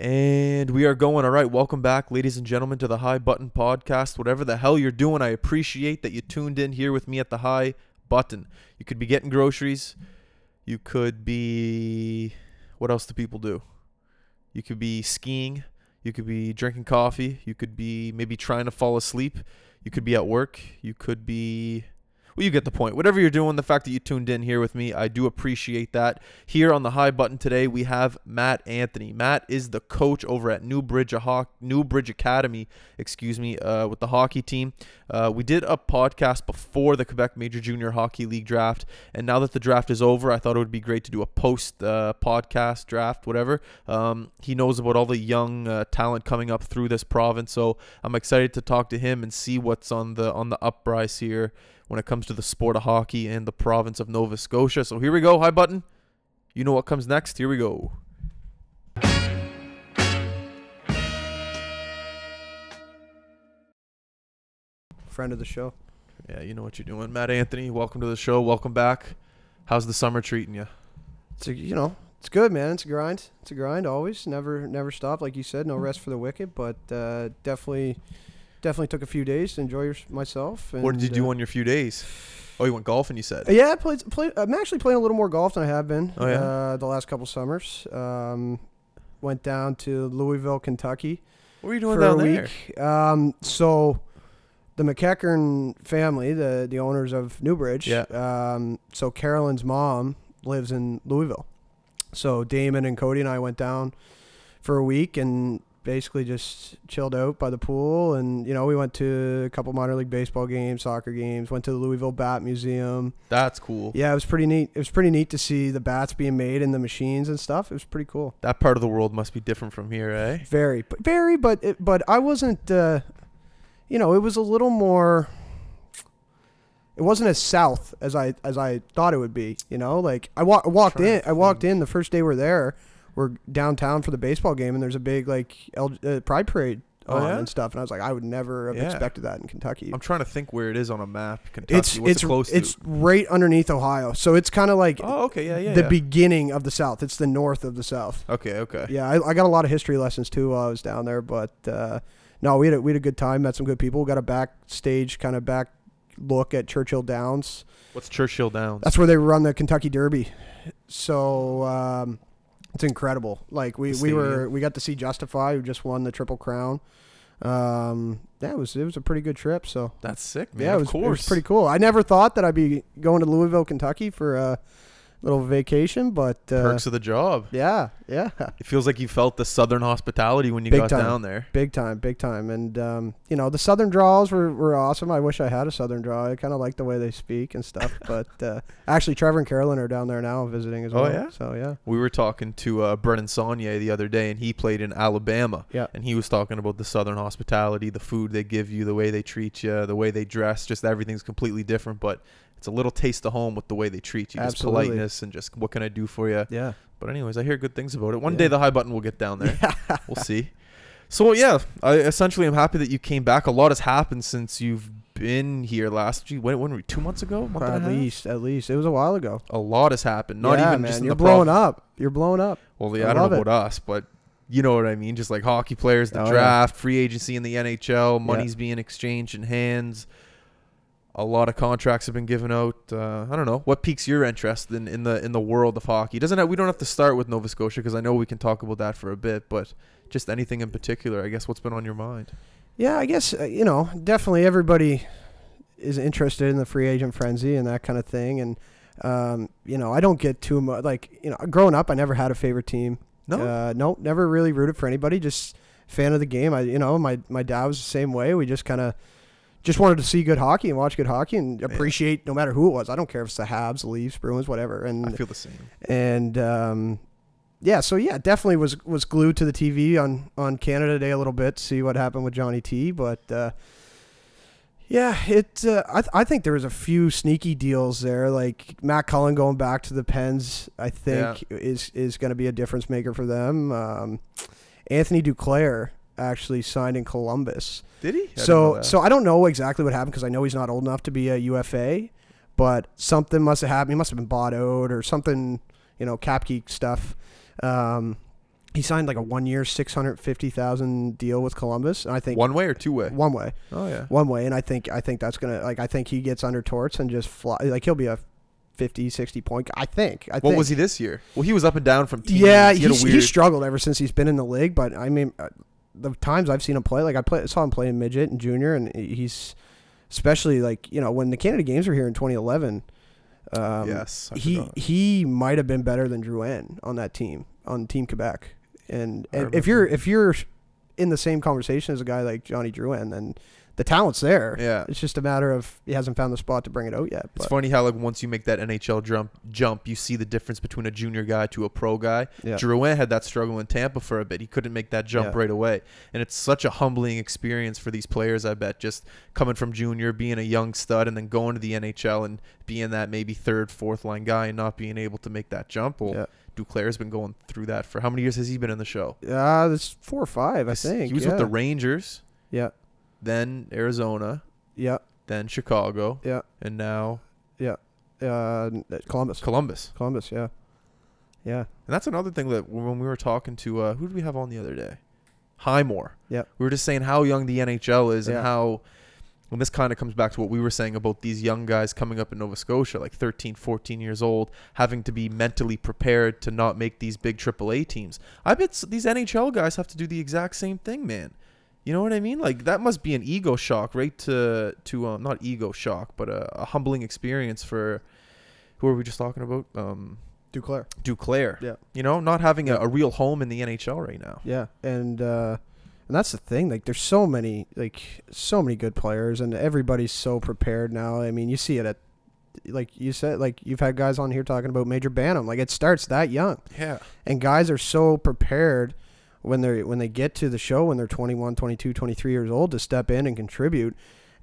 And we are going. All right. Welcome back, ladies and gentlemen, to the High Button Podcast. Whatever the hell you're doing, I appreciate that you tuned in here with me at the High Button. You could be getting groceries. You could be. What else do people do? You could be skiing. You could be drinking coffee. You could be maybe trying to fall asleep. You could be at work. You could be well, you get the point. Whatever you're doing, the fact that you tuned in here with me, I do appreciate that. Here on the high button today, we have Matt Anthony. Matt is the coach over at Newbridge, Ho- Newbridge Academy, excuse me, uh, with the hockey team. Uh, we did a podcast before the Quebec Major Junior Hockey League draft, and now that the draft is over, I thought it would be great to do a post uh, podcast draft, whatever. Um, he knows about all the young uh, talent coming up through this province, so I'm excited to talk to him and see what's on the on the uprise here when it comes to the sport of hockey and the province of Nova Scotia. So here we go, high button. You know what comes next. Here we go. Friend of the show. Yeah, you know what you're doing. Matt Anthony, welcome to the show. Welcome back. How's the summer treating you? It's a, you know, it's good, man. It's a grind. It's a grind always. Never never stop. Like you said, no rest for the wicked. But uh, definitely, definitely took a few days to enjoy your, myself. And, what did you do uh, on your few days? Oh, you went golfing, you said? Yeah, I played, play, I'm actually playing a little more golf than I have been. Oh, yeah? Uh, the last couple summers. Um, went down to Louisville, Kentucky What were you doing for down a there? week. Um, so the McEachern family, the the owners of Newbridge. Yeah. Um, so Carolyn's mom lives in Louisville. So Damon and Cody and I went down for a week and basically just chilled out by the pool and you know we went to a couple minor league baseball games soccer games went to the louisville bat museum That's cool. yeah it was pretty neat it was pretty neat to see the bats being made and the machines and stuff it was pretty cool That part of the world must be different from here, eh? very, but very, but it, but I wasn't. Uh, you know, it was a little more. It wasn't as south as I as I thought it would be. You know, like I, wa- walked in. I walked in the first day we're there. We're downtown for the baseball game, and there's a big like L- uh, pride parade Oh, yeah? and stuff. And I was like, I would never have Yeah. expected that in Kentucky. I'm trying to think where it is on a map. Kentucky. It's What's it's it close it's to? right underneath Ohio, so it's kind of like Oh, okay. Yeah, yeah. the yeah. beginning of the South. It's the north of the South. okay, okay. Yeah, I, I got a lot of history lessons too while I was down there. But uh, no, we had a, we had a good time. Met some good people. Got a backstage kind of back look at Churchill Downs. What's Churchill Downs? That's where they run the Kentucky Derby. So um, it's incredible. Like we, we were we got to see Justify who just won the Triple Crown. Um, yeah, it was it was a pretty good trip. So That's sick, man. yeah, it of was, course. it was pretty cool. I never thought that I'd be going to Louisville, Kentucky for a little vacation, but uh, Perks of the job. yeah, yeah. It feels like you felt the southern hospitality when you Big got time. down there. Big time, big time. And um, you know, the southern draws were, were awesome. I wish I had a southern draw. I kind of like the way they speak and stuff. but uh, actually, Trevor and Carolyn are down there now visiting as well. Oh, well. yeah? So yeah, We were talking to uh, Brennan Saunier the other day, and he played in Alabama. yeah, And he was talking about the southern hospitality, the food they give you, the way they treat you, the way they dress. Just everything's completely different, but it's a little taste of home with the way they treat you. Just politeness and just what can I do for you. yeah. But anyways, I hear good things about it. One Yeah. day the high button will get down there. we'll see. So yeah, I essentially am happy that you came back. A lot has happened since you've been here last. Gee, when, when were we? Two months ago? Month At least, at least it was a while ago. A lot has happened. Not yeah, even man, just you're blowing prof- up. You're blowing up. Well, yeah, I I, don't know it. about us, but you know what I mean. Just like hockey players, the Oh, yeah. draft, free agency in the NHL, Yeah. money's being exchanged in hands. A lot of contracts have been given out. Uh, I don't know what piques your interest in, in the in the world of hockey. Doesn't have, we don't have to start with Nova Scotia because I know we can talk about that for a bit, but just anything in particular. I guess what's been on your mind? Yeah, I guess uh, you know definitely everybody is interested in the free agent frenzy and that kind of thing. And um, you know, I don't get too much like you know, growing up, I never had a favorite team. No, Uh, no, never really rooted for anybody. Just fan of the game. I, you know, my my dad was the same way. We just kind of just wanted to see good hockey and watch good hockey and appreciate no matter who it was. I don't care if it's the Habs, the Leafs, Bruins, whatever. And I feel the same. and um, yeah, so yeah, definitely was was glued to the TV on on Canada Day a little bit see what happened with Johnny T. But uh, yeah, it uh, I th- I think there was a few sneaky deals there, like Matt Cullen going back to the Pens. I think is is going to be a difference maker for them. Um, Anthony Duclair actually signed in Columbus. Did he? I So so I don't know exactly what happened because I know he's not old enough to be a UFA, but something must have happened. He must have been bought out or something, you know, cap geek stuff. Um, he signed like a one year, six hundred fifty thousand deal with Columbus, and I think One way or two way? one way, Oh yeah. one way, and I think I think that's gonna like I think he gets under torts and just fly like he'll be a 50, 60 point. I think. I What think. was he this year? Well, he was up and down from teams. Yeah, he had a he's, weird. he's struggled ever since he's been in the league. But I mean, uh, the times I've seen him play, like I play, saw him play in midget and junior, and he's especially like you know when the Canada Games were here in 2011. Um, yes. I he he might have been better than Drouin on that team on Team Quebec. And, and if you're if you're in the same conversation as a guy like Johnny Drouin, then the talent's there. Yeah. It's just a matter of he hasn't found the spot to bring it out yet. It's funny how like once you make that NHL jump, jump, you see the difference between a junior guy to a pro guy. yeah. Drouin had that struggle in Tampa for a bit. He couldn't make that jump Yeah. right away, and it's such a humbling experience for these players. I bet just coming from junior, being a young stud, and then going to the NHL and being that maybe third, fourth line guy, and not being able to make that jump. Well, Yeah. Duclair's been going through that for how many years has he been in the show? Uh, there's four or five, I think. he was yeah. with the Rangers, yeah, then Arizona, yeah, then Chicago, yeah, and now yeah. Uh, Columbus, Columbus. Columbus, yeah, yeah, And that's another thing that when we were talking to uh, who did we have on the other day? Highmore. Yep. We were just saying how young the NHL is Yeah. and how and this kind of comes back to what we were saying about these young guys coming up in Nova Scotia, like 13, 14 years old, having to be mentally prepared to not make these big AAA teams. I bet s- these NHL guys have to do the exact same thing, man. You know what I mean? Like that must be an ego shock, right? To to um, not ego shock, but a, a humbling experience for who are we just talking about? Um, Duclair. Duclair. Yeah. You know, not having a, a real home in the NHL right now. Yeah, and uh, and that's the thing. Like, there's so many, like, so many good players, and everybody's so prepared now. I mean, you see it at, like you said, like you've had guys on here talking about Major Bantam. Like, it starts that young, Yeah. and guys are so prepared when they when they get to the show when they're 21, 22, 23 years old to step in and contribute.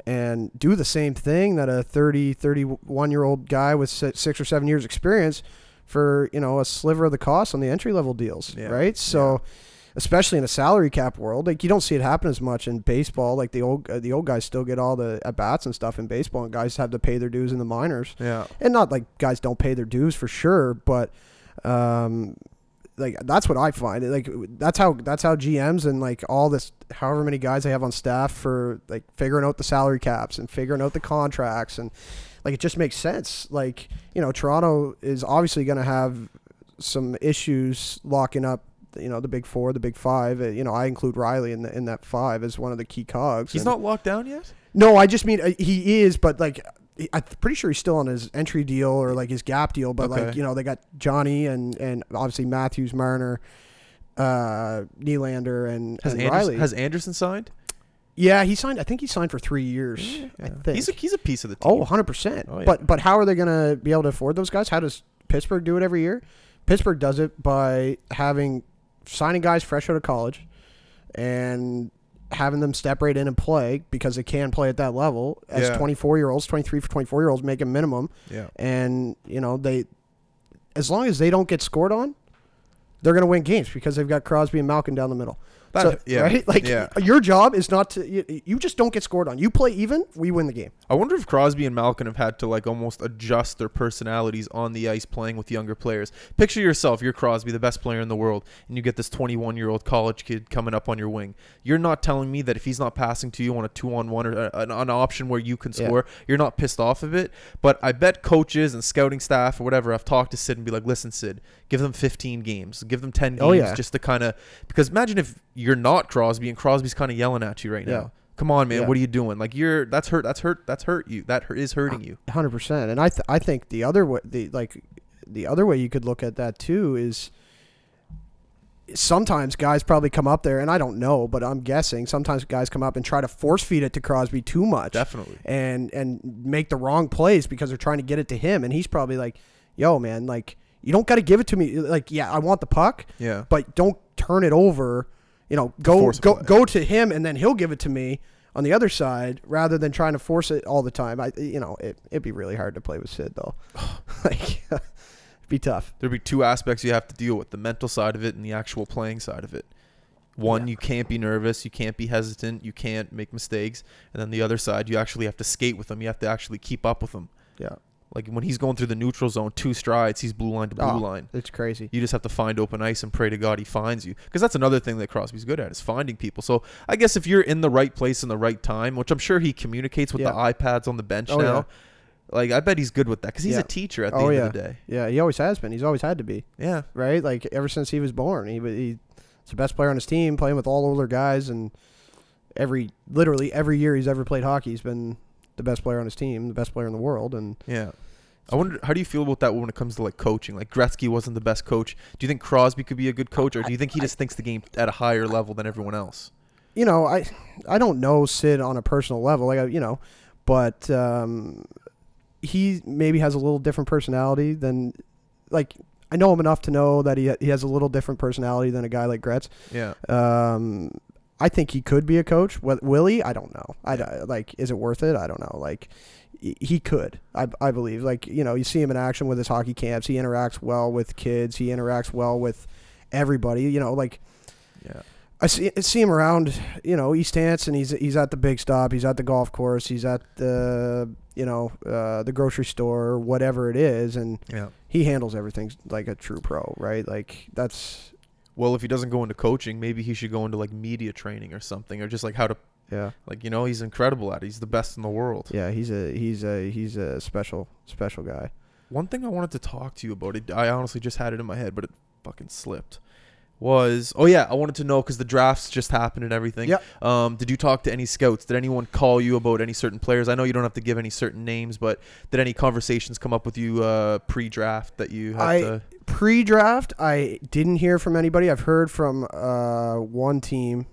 And do the same thing that a 30, 31 year old guy with six or seven years experience for you know a sliver of the cost on the entry level deals, Yeah. right? So, especially in a salary cap world, like you don't see it happen as much in baseball. Like the old uh, the old guys still get all the at bats and stuff in baseball, and guys have to pay their dues in the minors. Yeah. And not like guys don't pay their dues for sure, but um, like that's what I find. Like that's how that's how GMs and like all this however many guys they have on staff for like figuring out the salary caps and figuring out the contracts and like it just makes sense. Like you know Toronto is obviously going to have some issues locking up. You know the big four, the big five. Uh, You know I include Rielly in the, in that five as one of the key cogs. He's and- not locked down yet? no, I just mean uh, he is, but like I'm pretty sure he's still on his entry deal or like his gap deal. But like you know they got Johnny and and obviously Matthews, Marner, uh, Nylander, and, Has and Anderson, Rielly. has Anderson signed? yeah, he signed. I think he signed for three years. I think. He's a, he's a piece of the team. oh, 100 percent. Oh, yeah. But but how are they going to be able to afford those guys? How does Pittsburgh do it every year? Pittsburgh does it by having signing guys fresh out of college and having them step right in and play because they can play at that level as Yeah. 24 year olds 23 for 24 year olds make a minimum Yeah. and you know they as long as they don't get scored on they're going to win games because they've got Crosby and Malkin down the middle That- so, yeah. right like yeah. your job is not to you, you just don't get scored on you play even we win the game I wonder if Crosby and Malkin have had to like almost adjust their personalities on the ice playing with younger players. Picture yourself, you're Crosby, the best player in the world, and you get this 21 year old college kid coming up on your wing. You're not telling me that if he's not passing to you on a two on one or uh, an, an option where you can Yeah. score, you're not pissed off of it. But I bet coaches and scouting staff or whatever I've talked to Sid and be like, listen, Sid, give them 15 games, give them 10 games Oh, yeah. just to kind of because imagine if you're not Crosby and Crosby's kind of yelling at you right Yeah. now. Come on, man. Yeah. What are you doing? Like you're that's hurt. That's hurt. That's hurt you. That hurt, is hurting you. hundred percent. And I th- I think the other way the like the other way you could look at that too is sometimes guys probably come up there and I don't know, but I'm guessing sometimes guys come up and try to force feed it to Crosby too much Definitely. and and make the wrong plays because they're trying to get it to him and he's probably like, "Yo, man, like you don't got to give it to me. Like, yeah, I want the puck, Yeah. but don't turn it over. You know, go go go to him, and then he'll give it to me on the other side, rather than trying to force it all the time. I, you know, it it'd be really hard to play with Sid though. like, it'd be tough. There'd be two aspects you have to deal with: the mental side of it and the actual playing side of it. One, Yeah. you can't be nervous, you can't be hesitant, you can't make mistakes, and then the other side, you actually have to skate with them. You have to actually keep up with them. Yeah, Like when he's going through the neutral zone, two strides, he's blue line to blue Oh. line. It's crazy. You just have to find open ice and pray to God he finds you. Because that's another thing that Crosby's good at is finding people. So I guess if you're in the right place in the right time, which I'm sure he communicates with Yeah. the iPads on the bench Oh, now. yeah. Like I bet he's good with that because he's Yeah. a teacher at the Oh, end yeah. of the day. Yeah, he always has been. He's always had to be. Yeah, right? Like ever since he was born, he he, he's the best player on his team, playing with all older guys, and every literally every year he's ever played hockey, he's been the best player on his team, the best player in the world, and yeah. I wonder how do you feel about that when it comes to like coaching? Like Gretzky wasn't the best coach. Do you think Crosby could be a good coach, or do you think he just thinks the game at a higher level than everyone else? you know, I I don't know Sid on a personal level, like I, you know, but um, he maybe has a little different personality than like. I know him enough to know that he he has a little different personality than a guy like Gretz. Yeah, Um, I think he could be a coach. What Willie? I don't know. I like. Is it worth it? I don't know. Like, he- he could. I I believe. Like you know, you see him in action with his hockey camps. He interacts well with kids. He interacts well with everybody. You know, like yeah, I see I see him around. You know, East Hants, and he's he's at the big stop. He's at the golf course. He's at the you know uh, the grocery store, whatever it is, and yeah. he handles everything like a true pro, right? Like that's Well, if he doesn't go into coaching, maybe he should go into like media training or something, or just like how to yeah. like you know he's incredible at. it. He's the best in the world. Yeah, he's a he's a he's a special special guy. One thing I wanted to talk to you about, it, I honestly just had it in my head, but it fucking slipped. Was oh yeah, I wanted to know because the drafts just happened and everything. Yep. Um, did you talk to any scouts? Did anyone call you about any certain players? I know you don't have to give any certain names, but did any conversations come up with you uh, pre-draft that you had I- to? Pre-draft, I didn't hear from anybody. I've heard from uh, one team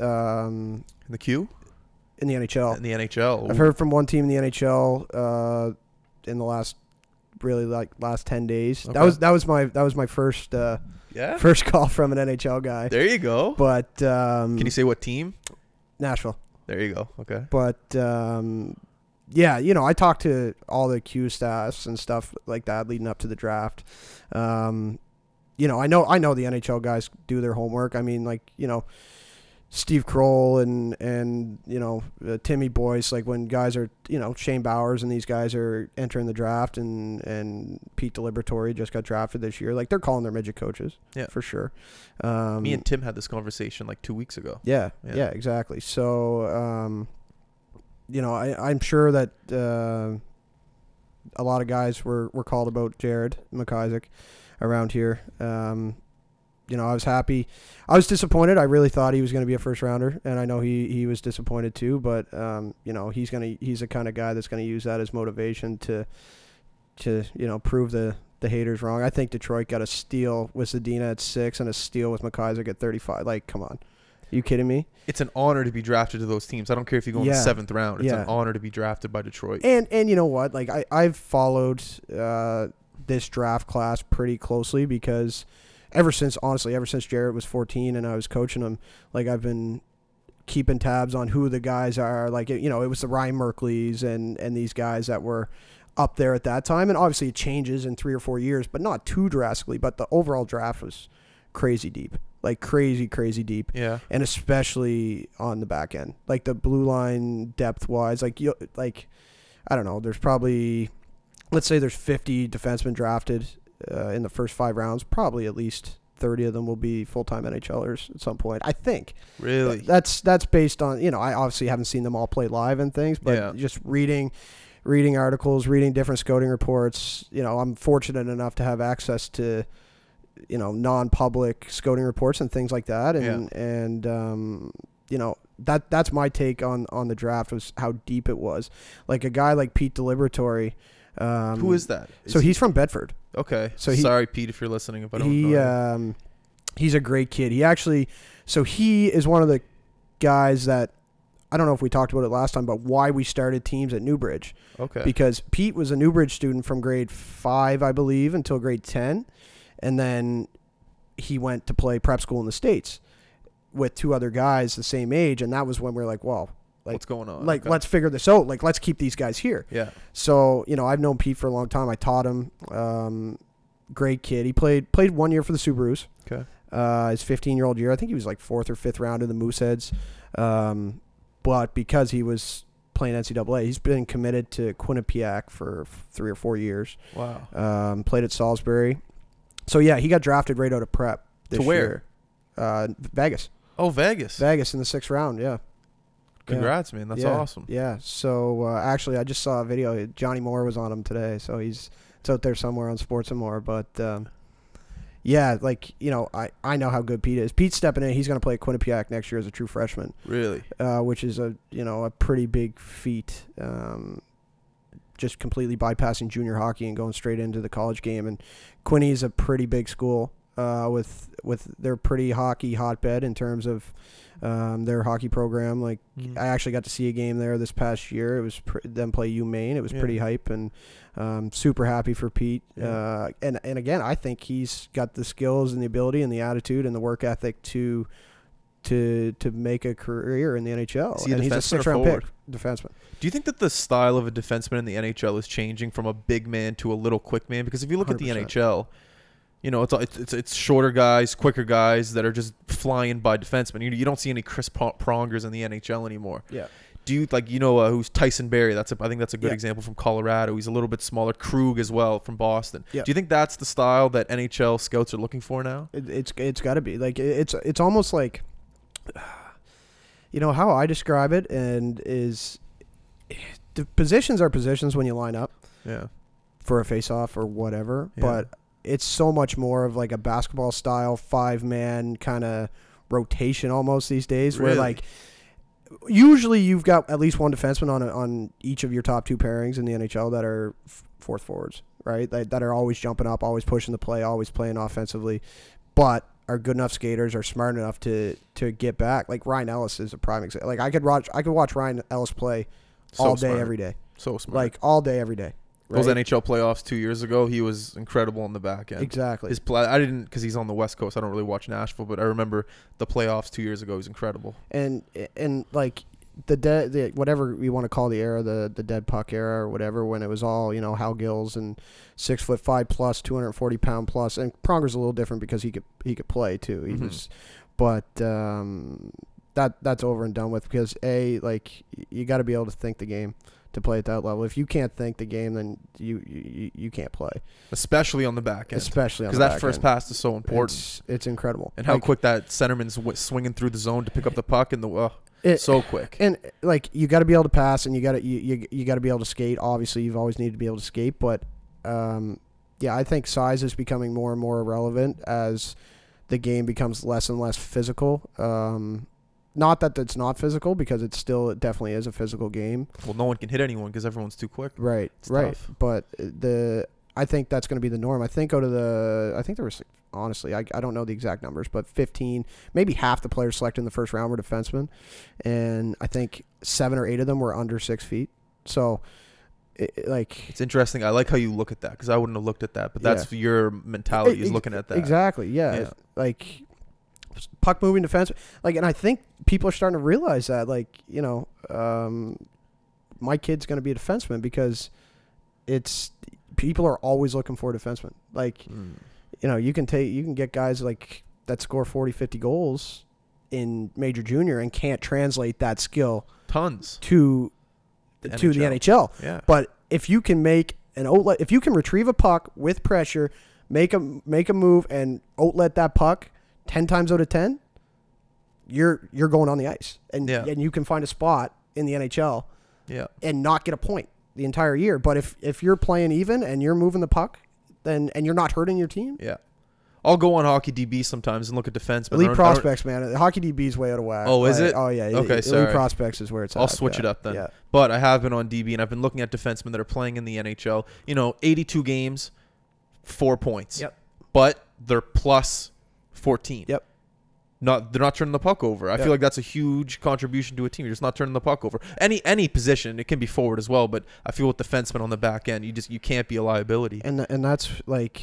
um, In the queue in the NHL. in the NHL. I've heard from one team in the NHL uh, in the last really like last ten days. Okay. That was that was my that was my first uh, Yeah. first call from an NHL guy. There you go. But um, Can you say what team? Nashville? There you go. Okay. But um, yeah, you know, I talked to all the Q staffs and stuff like that leading up to the draft. Um, you know, I know I know the NHL guys do their homework. I mean, like you know, Steve Kroll and and you know uh, Timmy Boyce. Like when guys are you know Shane Bowers and these guys are entering the draft, and and Pete DiLiberatore just got drafted this year. Like they're calling their midget coaches, Yeah. for sure. Um, Me and Tim had this conversation like two weeks ago. yeah, Yeah. yeah, exactly. So, um, you know, I, I'm sure that uh, a lot of guys were, were called about Jared McIsaac around here. Um, you know, I was happy. I was disappointed. I really thought he was going to be a first rounder, and I know he, he was disappointed too. But um, you know, he's gonna he's the kind of guy that's going to use that as motivation to to you know prove the the haters wrong. I think Detroit got a steal with Zadina at six and a steal with McIsaac at 35. Like, come on, you kidding me? It's an honor to be drafted to those teams. I don't care if you go in the seventh round. It's an honor to be drafted by Detroit. And and you know what? Like I I've followed uh, this draft class pretty closely because ever since honestly ever since Jared was 14 and I was coaching him, like I've been keeping tabs on who the guys are. Like you know, it was the Ryan Merkleys and and these guys that were up there at that time. And obviously it changes in three or four years, but not too drastically. But the overall draft was crazy deep, like crazy crazy deep yeah. and especially on the back end, like the blue line depth wise, like you like I don't know. There's probably let's say there's 50 defensemen drafted uh, in the first five rounds. Probably at least 30 of them will be full time NHLers at some point. I think Really. that's that's based on you know I obviously haven't seen them all play live and things, but Yeah. just reading. Reading articles, reading different scouting reports. You know, I'm fortunate enough to have access to, you know, non-public scouting reports and things like that. And and um, you know that that's my take on on the draft was how deep it was. Like a guy like Pete DiLiberatore. Um, Who is that? so Is he- he's from Bedford. Okay. so he- sorry, Pete, if you're listening. If I don't He um, he's a great kid. He actually, so he is one of the guys that I don't know if we talked about it last time, but why we started teams at Newbridge okay. because Pete was a Newbridge student from grade five, I believe, until grade ten, and then he went to play prep school in the states with two other guys the same age, and that was when we were like, well, like- What's going on? like Okay. let's figure this out. Like let's keep these guys here. Yeah. So you know, I've known Pete for a long time. I taught him. Um, great kid. He played played one year for the Subarus. Okay. Uh, his 15 year old year. I think he was like fourth or fifth round in the Mooseheads. Um, but because he was playing NCAA. He's been committed to Quinnipiac for three or four years. Wow. Um, played at Salisbury. So yeah, he got drafted right out of prep. This To where? Year. Uh, Vegas. Oh, Vegas. Vegas in the sixth round. Yeah. Congrats, man. That's yeah. awesome. Yeah. So uh, actually, I just saw a video. Johnny Moore was on him today, so he's it's out there somewhere on Sports and More. But um, yeah, like you know, I I know how good Pete is. Pete's stepping in. He's going to play at Quinnipiac next year as a true freshman, Really. uh, which is a you know a pretty big feat. Um, just completely bypassing junior hockey and going straight into the college game. And Quinny is a pretty big school uh, with with their pretty hockey hotbed in terms of um, their hockey program. Like Mhm. I actually got to see a game there this past year. It was pr- them play UMaine. It was Yeah. pretty hype and um, super happy for Pete. Yeah. Uh, and and again, I think he's got the skills and the ability and the attitude and the work ethic to to to make a career in the NHL. And he's a six round pick, defenseman. Do you think that the style of a defenseman in the NHL is changing from a big man to a little quick man? Because if you look at the NHL, you know, it's, it's it's shorter guys, quicker guys that are just flying by defensemen. You, you don't see any Chris Prongers in the NHL anymore. Yeah. Do you like you know uh, who's Tyson Barrie? That's a, I think that's a good Yeah. example from Colorado. He's a little bit smaller. Krug as well from Boston. Yeah. Do you think that's the style that NHL scouts are looking for now? It, it's it's got to be like it- it's it's almost like you know how I describe it and is the positions are positions when you line up Yeah. for a face off or whatever, Yeah. but it's so much more of like a basketball style five man kind of rotation almost these days where like usually you've got at least one defenseman on a, on each of your top two pairings in the NHL that are f- fourth forwards, right? That, that are always jumping up, always pushing the play, always playing offensively, but are good enough skaters, are smart enough to to get back. Like Ryan Ellis is a prime example. Like I could watch I could watch Ryan Ellis play So all day smart. every day, So smart. like all day every day. Those? NHL playoffs two years ago, he was incredible on the back end. exactly. His play, I didn't because he's on the West Coast. I don't really watch Nashville, but I remember the playoffs two years ago. He was incredible. and and like the dead the whatever we want to call the era the the dead puck era or whatever when it was all you know Hal Gills and six foot five plus two hundred forty pound plus and Pronger's a little different because he could he could play too he Mhm. was but um that that's over and done with because a like you got to be able to think the game to play at that level if you can't think the game then you you, you can't play especially on the back end. especially Because that back first end. pass is so important. it's, it's incredible and how Like, quick that centerman's w- swinging through the zone to pick up the puck and the uh, it, so quick. and like you got to be able to pass and you got to you, you, you got to be able to skate obviously you've always needed to be able to skate but um, yeah i think size is becoming more and more irrelevant as the game becomes less and less physical um, not that it's not physical because it still it definitely is a physical game well, no one can hit anyone because everyone's too quick. right It's right tough. but uh, the i think that's going to be the norm i think out of the i think there was honestly I, I don't know the exact numbers but 15 maybe half the players selected in the first round were defensemen and i think seven or eight of them were under six feet so it, it, like It's interesting. I like how you look at that because I wouldn't have looked at that, but that's your mentality is Ex- looking at that. exactly yeah, Yeah. Like puck moving defense like and i think people are starting to realize that like you know um, my kid's going to be a defenseman because it's people are always looking for a defenseman like Mm. you know, you can take you can get guys like that score 40, 50 goals in major junior and can't translate that skill Tons. to The to the NHL. NHL. Yeah. But if you can make an outlet if you can retrieve a puck with pressure, make a make a move and outlet that puck 10 times out of 10, you're you're going on the ice. And Yeah. and you can find a spot in the NHL Yeah. and not get a point the entire year. But if if you're playing even and you're moving the puck, then and you're not hurting your team, Yeah. I'll go on hockey DB sometimes and look at defense. But Elite don't- I don't- prospects, man. Hockey DB is way out of whack. Oh, is Like, it? Oh yeah. Okay, Elite sorry. prospects is where it's. I'll at, switch yeah. it up then. Yeah. But I have been on DB and I've been looking at defensemen that are playing in the NHL. You know, 82 games, four points. Yep. But they're plus 14. Yep. Not they're not turning the puck over. I Yep. feel like that's a huge contribution to a team. You're just not turning the puck over. Any any position, it can be forward as well. But I feel with defensemen on the back end, you just you can't be a liability. And and that's like,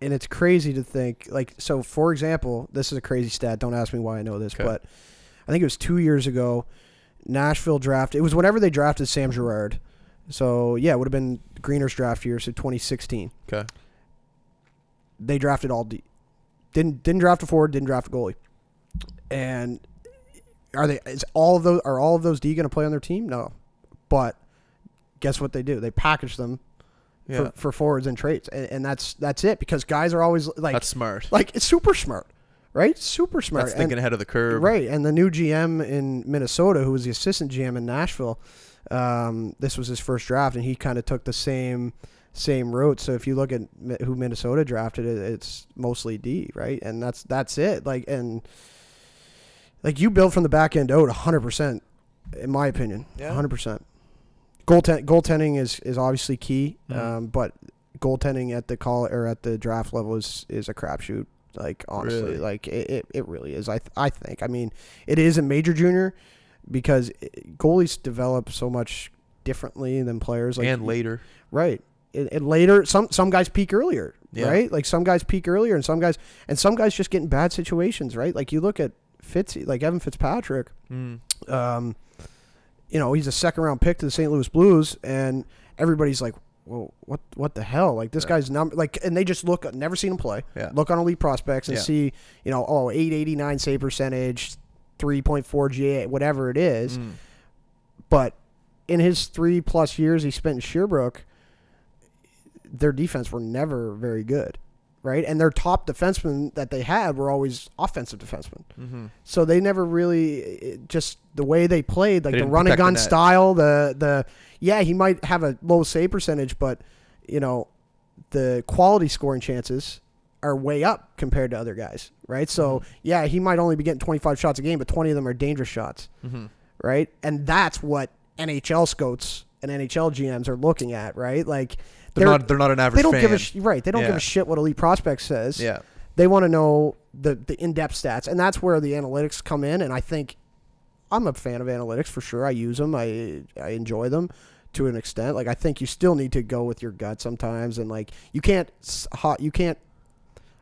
and it's crazy to think like so. For example, this is a crazy stat. Don't ask me why I know this, Okay. but I think it was two years ago. Nashville drafted. It was whenever they drafted Sam Girard. So yeah, it would have been Greener's draft year, so 2016. Okay. they drafted all D. Didn't didn't draft a forward, didn't draft a goalie. And Are they? Is all of those? Are all of those D going to play on their team? No, but guess what they do? They package them Yeah. for, for forwards and trades, and, and that's that's it. Because guys are always like, That's smart. like it's super smart, right? Super smart. That's And- thinking ahead of the curve. Right, and the new GM in Minnesota, who was the assistant GM in Nashville, um, this was his first draft, and he kind of took the same same route. So if you look at who Minnesota drafted, it's mostly D, right? And that's that's it. Like and like you build from the back end out 100 percent, in my opinion, Yeah. 100 percent. Goaltend, goaltending is is obviously key, Mhm. um, but goaltending at the call or at the draft level is is a crapshoot. Like honestly, Really? like it, it, it really is. I th- I think. I mean, it is a major junior because it, goalies develop so much differently than players. Like and later. right. And, and later, some some guys peak earlier, Yeah. right? Like some guys peak earlier, and some guys and some guys just get in bad situations, right? Like you look at Fitzy, like Evan Fitzpatrick. Mm. Um, you know, he's a second round pick to the St. Louis Blues, and everybody's like, "Well, what what the hell?" Like this Yeah. guy's number, like, and they just look, never seen him play. Yeah. Look on elite prospects and Yeah. see, you know, oh, 889 save percentage, 3.4 GA, whatever it is. Mm. But in his three plus years he spent in Sherbrooke, their defense were never very good, right? And their top defensemen that they had were always offensive defensemen. Mhm. So they never really just the way they played, like They the run and protect the gun style, the the yeah, he might have a low save percentage, but you know, the quality scoring chances are way up compared to other guys, right? So Mm-hmm. yeah, he might only be getting 25 shots a game, but 20 of them are dangerous shots, Mhm. right? And that's what NHL scouts and NHL GMs are looking at, right? Like They're, not. They're not an average. they don't fan. give a sh- right. They don't give a shit what elite prospect says Yeah. they want to know the the in-depth stats and that's where the analytics come in and i think i'm a fan of analytics for sure i use them i i enjoy them to an extent like i think you still need to go with your gut sometimes and like you can't you can't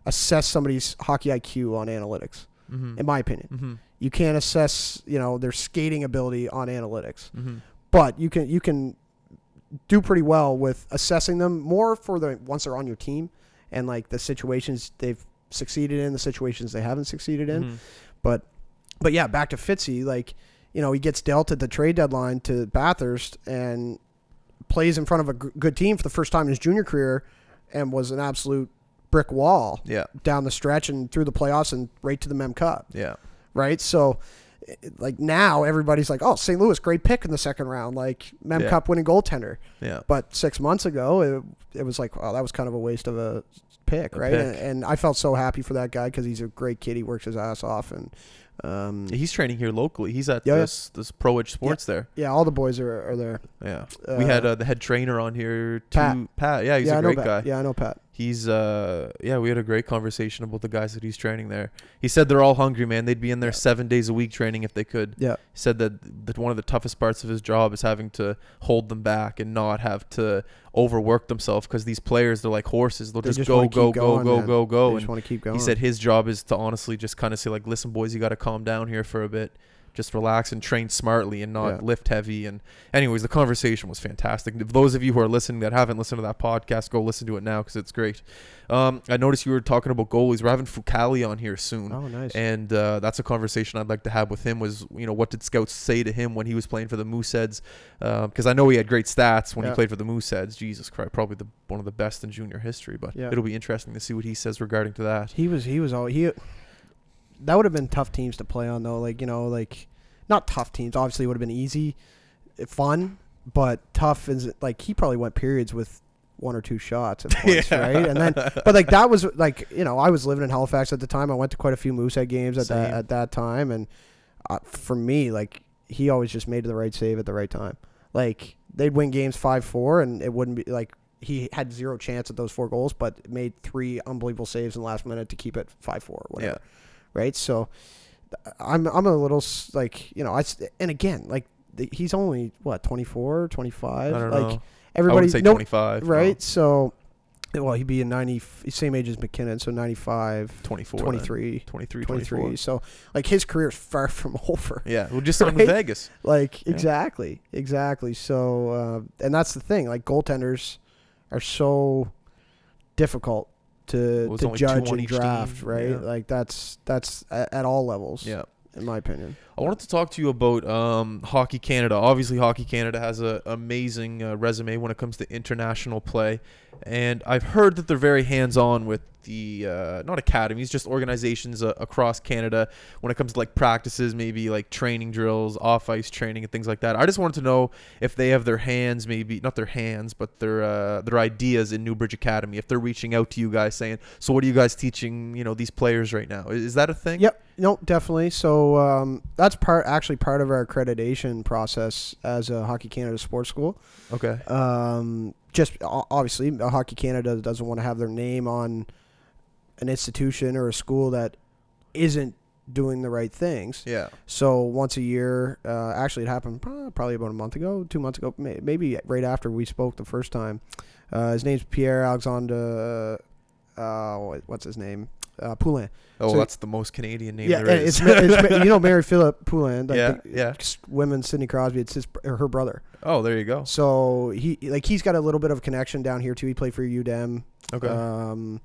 assess somebody's hockey iq on analytics Mhm. in my opinion Mhm. you can't assess you know their skating ability on analytics Mhm. but you can you can do pretty well with assessing them more for the once they're on your team and like the situations they've succeeded in, the situations they haven't succeeded in. Mhm. But but yeah, back to Fitzy, like you know he gets dealt at the trade deadline to Bathurst and plays in front of a g- good team for the first time in his junior career, and was an absolute brick wall Yeah. down the stretch and through the playoffs and right to the Mem Cup Yeah. right? So, like now everybody's like, "Oh, St. Louis, great pick in the second round, like Mem Yeah. Cup winning goaltender." Yeah. But six months ago, it, it was like, "Oh, that was kind of a waste of a pick, A right?" pick. And, and I felt so happy for that guy because he's a great kid. He works his ass off, and um, He's training here locally. He's at Yeah, yeah. this this Pro Edge Sports there. yeah, all the boys are, are there. Yeah. we had Uh, uh, the head trainer on here. Too, Pat. Pat. Yeah, he's yeah, a great guy. Yeah, I know Pat. He's uh yeah, we had a great conversation about the guys that he's training there. He said they're all hungry, man. They'd be in there Yeah. seven days a week training if they could. Yeah, He said that that one of the toughest parts of his job is having to hold them back and not have to overwork themselves because these players they're like horses. They'll They just, just go go go go man. go go. they And just want to keep going. he said his job is to honestly just kind of say like, listen, boys, you got to calm down here for a bit. Just relax and train smartly and not Yeah. lift heavy. And anyways, the conversation was fantastic. If those of you who are listening that haven't listened to that podcast, go listen to it now because it's great. Um, I noticed you were talking about goalies. We're having Fucale on here soon. "Oh, nice." And uh, that's a conversation I'd like to have with him. Was you know what did scouts say to him when he was playing for the Mooseheads? Because I know he had great stats when Yeah. he played for the Mooseheads. Jesus Christ, probably the one of the best in junior history. But Yeah. it'll be interesting to see what he says regarding to that. He was he was all he. That would have been tough teams to play on though. Like you know, like not tough teams. Obviously, would have been easy, eh, fun, but tough is like he probably went periods with one or two shots at points, Yeah. right? And then, but like that was like you know I was living in Halifax at the time. I went to quite a few Moosehead games at that at that time, and uh, for me, like he always just made the right save at the right time. Like they'd win games five four, and it wouldn't be like he had zero chance at those four goals, but made three unbelievable saves in the last minute to keep it five four, whatever. Yeah. Right. So I'm I'm a little like you know I and again like the, he's only what 24 25 I don't like know. I would everybody say no, 25. no, right so well he'd be in 90 same age as MacKinnon so 95 24. 23 23, 23 24. so like his career is far from over Yeah, well, just Right? Vegas. like Yeah. exactly exactly so uh, and that's the thing like goaltenders are so difficult to, to judge and draft team, right yeah. like that's that's at, at all levels Yeah. in my opinion. I wanted to talk to you about um, Hockey Canada. Obviously, Hockey Canada has an amazing uh, resume when it comes to international play, and I've heard that they're very hands-on with the uh, not academies, just organizations uh, across Canada when it comes to like practices, maybe like training drills, off-ice training, and things like that. I just wanted to know if they have their hands, maybe not their hands, but their uh, their ideas in Newbridge Academy. If they're reaching out to you guys saying, "So, what are you guys teaching? You know, these players right now? Is, is that a thing?" Yep. No, definitely. So um, that's part actually part of our accreditation process as a Hockey Canada sports school. Okay. Um, just obviously, uh, Hockey Canada doesn't want to have their name on an institution or a school that isn't doing the right things. Yeah. So once a year, uh, actually, it happened probably about a month ago, two months ago, maybe right after we spoke the first time. Uh, his name's Pierre Alexandre. Uh, what's his name? Uh, Poulin. Oh, So- that's the most Canadian name yeah, there is. it's, it's you know Marie-Philip Poulin. Like yeah, yeah. Women, Sidney Crosby. It's his or her brother. Oh, there you go. So he like he's got a little bit of connection down here too. He played for UDEM. Okay. Um,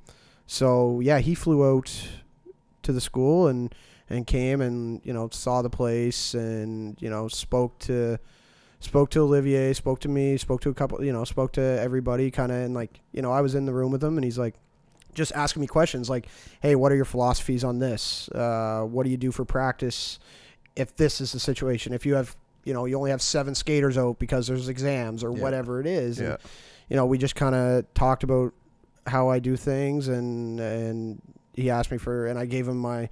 so yeah, he flew out to the school and and came and you know saw the place and you know spoke to spoke to Olivier, spoke to me, spoke to a couple, you know, spoke to everybody kind of and like you know I was in the room with him and he's like just asking me questions like, hey, what are your philosophies on this? Uh, what do you do for practice if this is the situation? If you have you know you only have seven skaters out because there's exams or Yeah. whatever it is. And, you know, we just kind of talked about how I do things, and and he asked me for, and I gave him my,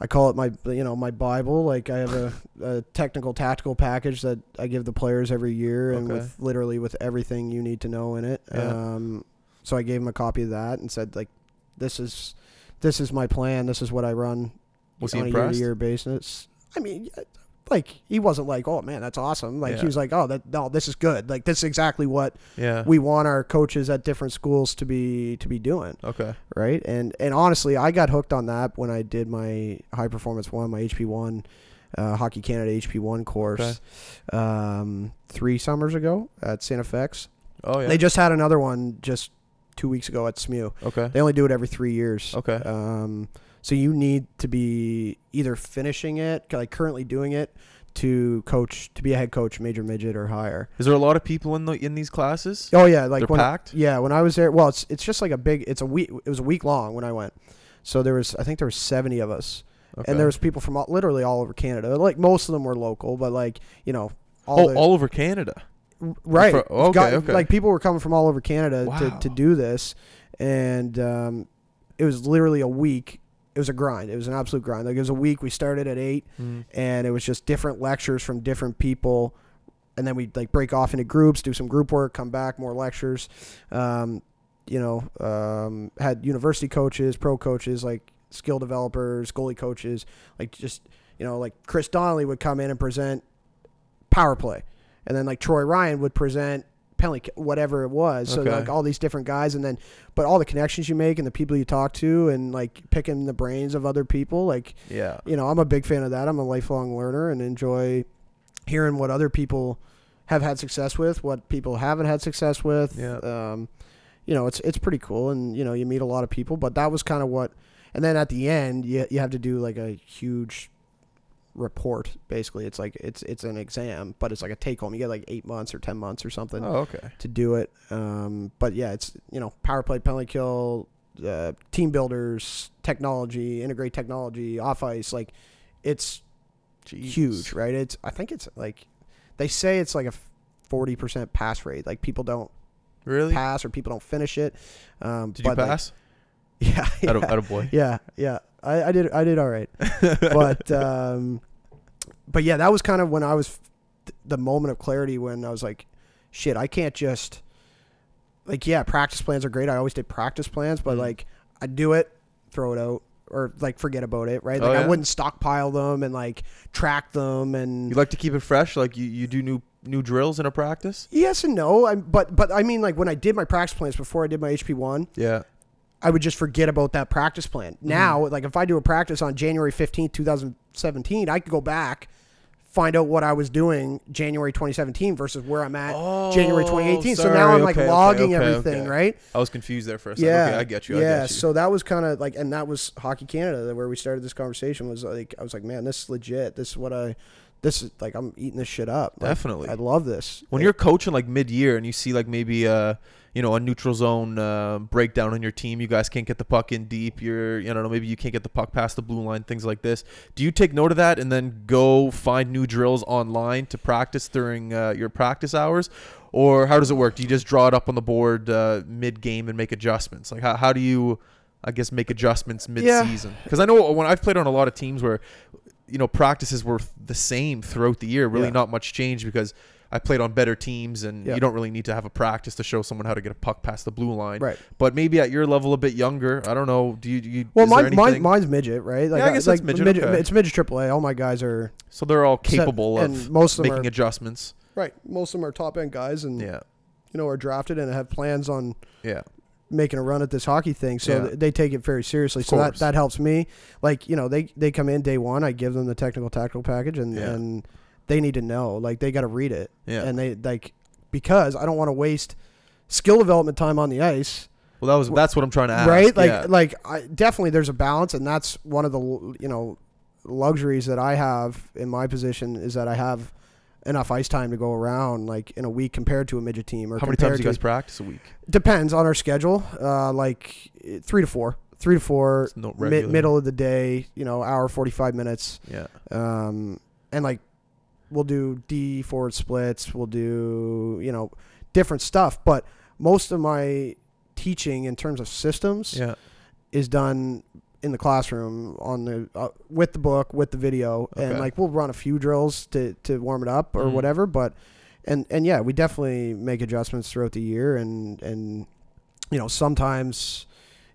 I call it my, you know, my Bible. Like I have a, a technical tactical package that I give the players every year, and Okay. with literally with everything you need to know in it. Yeah. Um, so I gave him a copy of that and said like, this is, this is my plan. This is what I run Was he on a impressed? year-to-year basis. I mean, like he wasn't like, oh man, that's awesome. Like Yeah. he was like, oh, that no, this is good. Like this is exactly what Yeah. we want our coaches at different schools to be to be doing, okay. right? And and honestly, I got hooked on that when I did my high performance one, my HP one, uh, Hockey Canada HP one course, um, three summers ago at St. FX. Oh yeah. They just had another one just two weeks ago at SMU. okay. They only do it every three years. Okay. Um, so you need to be either finishing it, like currently doing it, to coach to be a head coach, major midget or higher. Is there a lot of people in the in these classes? Oh yeah, like They're when packed. yeah when I was there. Well, it's it's just like a big. It's a week. It was a week long when I went. So there was I think there was seventy of us, Okay. and there was people from all, literally all over Canada. Like most of them were local, but like you know all oh, the, all over Canada. right. fro- okay, Got- okay. Like people were coming from all over Canada Wow. to, to do this, and um, it was literally a week. It was a grind. It was an absolute grind. Like it was a week. We started at eight, Mm. and it was just different lectures from different people, and then we'd like break off into groups, do some group work, come back, more lectures. Um, you know, um, had university coaches, pro coaches, like skill developers, goalie coaches, like just you know, like Chris Donnelly would come in and present power play, and then like Troy Ryan would present penalty, whatever it was. So Okay. like all these different guys, and then but all the connections you make and the people you talk to, and like picking the brains of other people, like Yeah. you know, I'm a big fan of that. I'm a lifelong learner and enjoy hearing what other people have had success with, what people haven't had success with. Yeah. Um, you know, it's it's pretty cool, and you know, you meet a lot of people. But that was kind of what, and then at the end, you you have to do like a huge report. Basically, it's like it's it's an exam, but it's like a take home. You get like eight months or ten months or something Oh, okay. to do it. Um, but yeah, it's you know power play, penalty kill, uh, team builders, technology, integrate technology, off ice. Like it's Jesus. huge, right? It's I think it's like they say it's like a forty percent pass rate. Like people don't Really? pass or people don't finish it. Um, Did you but, like, pass? Yeah, yeah, At, a, at a boy. yeah, yeah. I, I did I did all right but um, but yeah, that was kind of when I was the moment of clarity when I was like, shit, I can't just like yeah, practice plans are great. I always did practice plans, but Mhm. like I do it, throw it out, or like forget about it, right? Oh, Like I wouldn't stockpile them and like track them and You like to keep it fresh? Like you, you do new new drills in a practice? yes and no. I but but I mean like when I did my practice plans before I did my HP one, Yeah. I would just forget about that practice plan. Mm-hmm. Now, like if I do a practice on January 15th, 2017, I could go back, find out what I was doing January 2017 versus where I'm at Oh, January 2018. so now I'm like Okay, logging okay, everything, okay. right? I was confused there for a second. Yeah, Okay, I get you. I yeah, get you. so that was kind of like, and that was Hockey Canada where we started this conversation. Was like, I was like, man, this is legit. This is what I, this is like, I'm eating this shit up. Like, Definitely. I love this. when you're coaching like mid-year and you see like maybe uh you know a neutral zone uh, breakdown on your team you guys can't get the puck in deep you're you know maybe you can't get the puck past the blue line things like this do you take note of that and then go find new drills online to practice during uh, your practice hours or how does it work do you just draw it up on the board uh, mid-game and make adjustments like how, how do you i guess make adjustments mid-season because i know when i've played on a lot of teams where you know practices were the same throughout the year really Yeah. not much change because I played on better teams, and Yeah. you don't really need to have a practice to show someone how to get a puck past the blue line. right. But maybe at your level, a bit younger. I don't know. Do you? Do you Well, mine, mine, mine's midget, right? Like, Yeah, I guess like that's midget, okay. It's midget AAA. All my guys are so they're all set- capable and of most of making are adjustments. right. Most of them are top end guys, and Yeah, you know are drafted and have plans on yeah, making a run at this hockey thing. So Yeah. they take it very seriously. Of so that, course. that helps me. Like, you know, they, they come in day one, I give them the technical tactical package and, Yeah. and they need to know. Like they gotta read it. yeah. And they like because I don't want to waste skill development time on the ice. well, that was that's what I'm trying to ask. right? Like yeah. like I definitely there's a balance and that's one of the you know luxuries that I have in my position is that I have enough ice time to go around like in a week compared to a midget team or how many times do you guys practice a week? Depends on our schedule. Uh, like three to four, three to four, no mid, middle of the day. You know, hour forty five minutes. Yeah, Um, and like we'll do D forward splits. We'll do you know different stuff. But most of my teaching in terms of systems yeah. is done in the classroom on the uh, with the book with the video and like we'll run a few drills to to warm it up or Mhm. whatever but and and yeah we definitely make adjustments throughout the year and and you know sometimes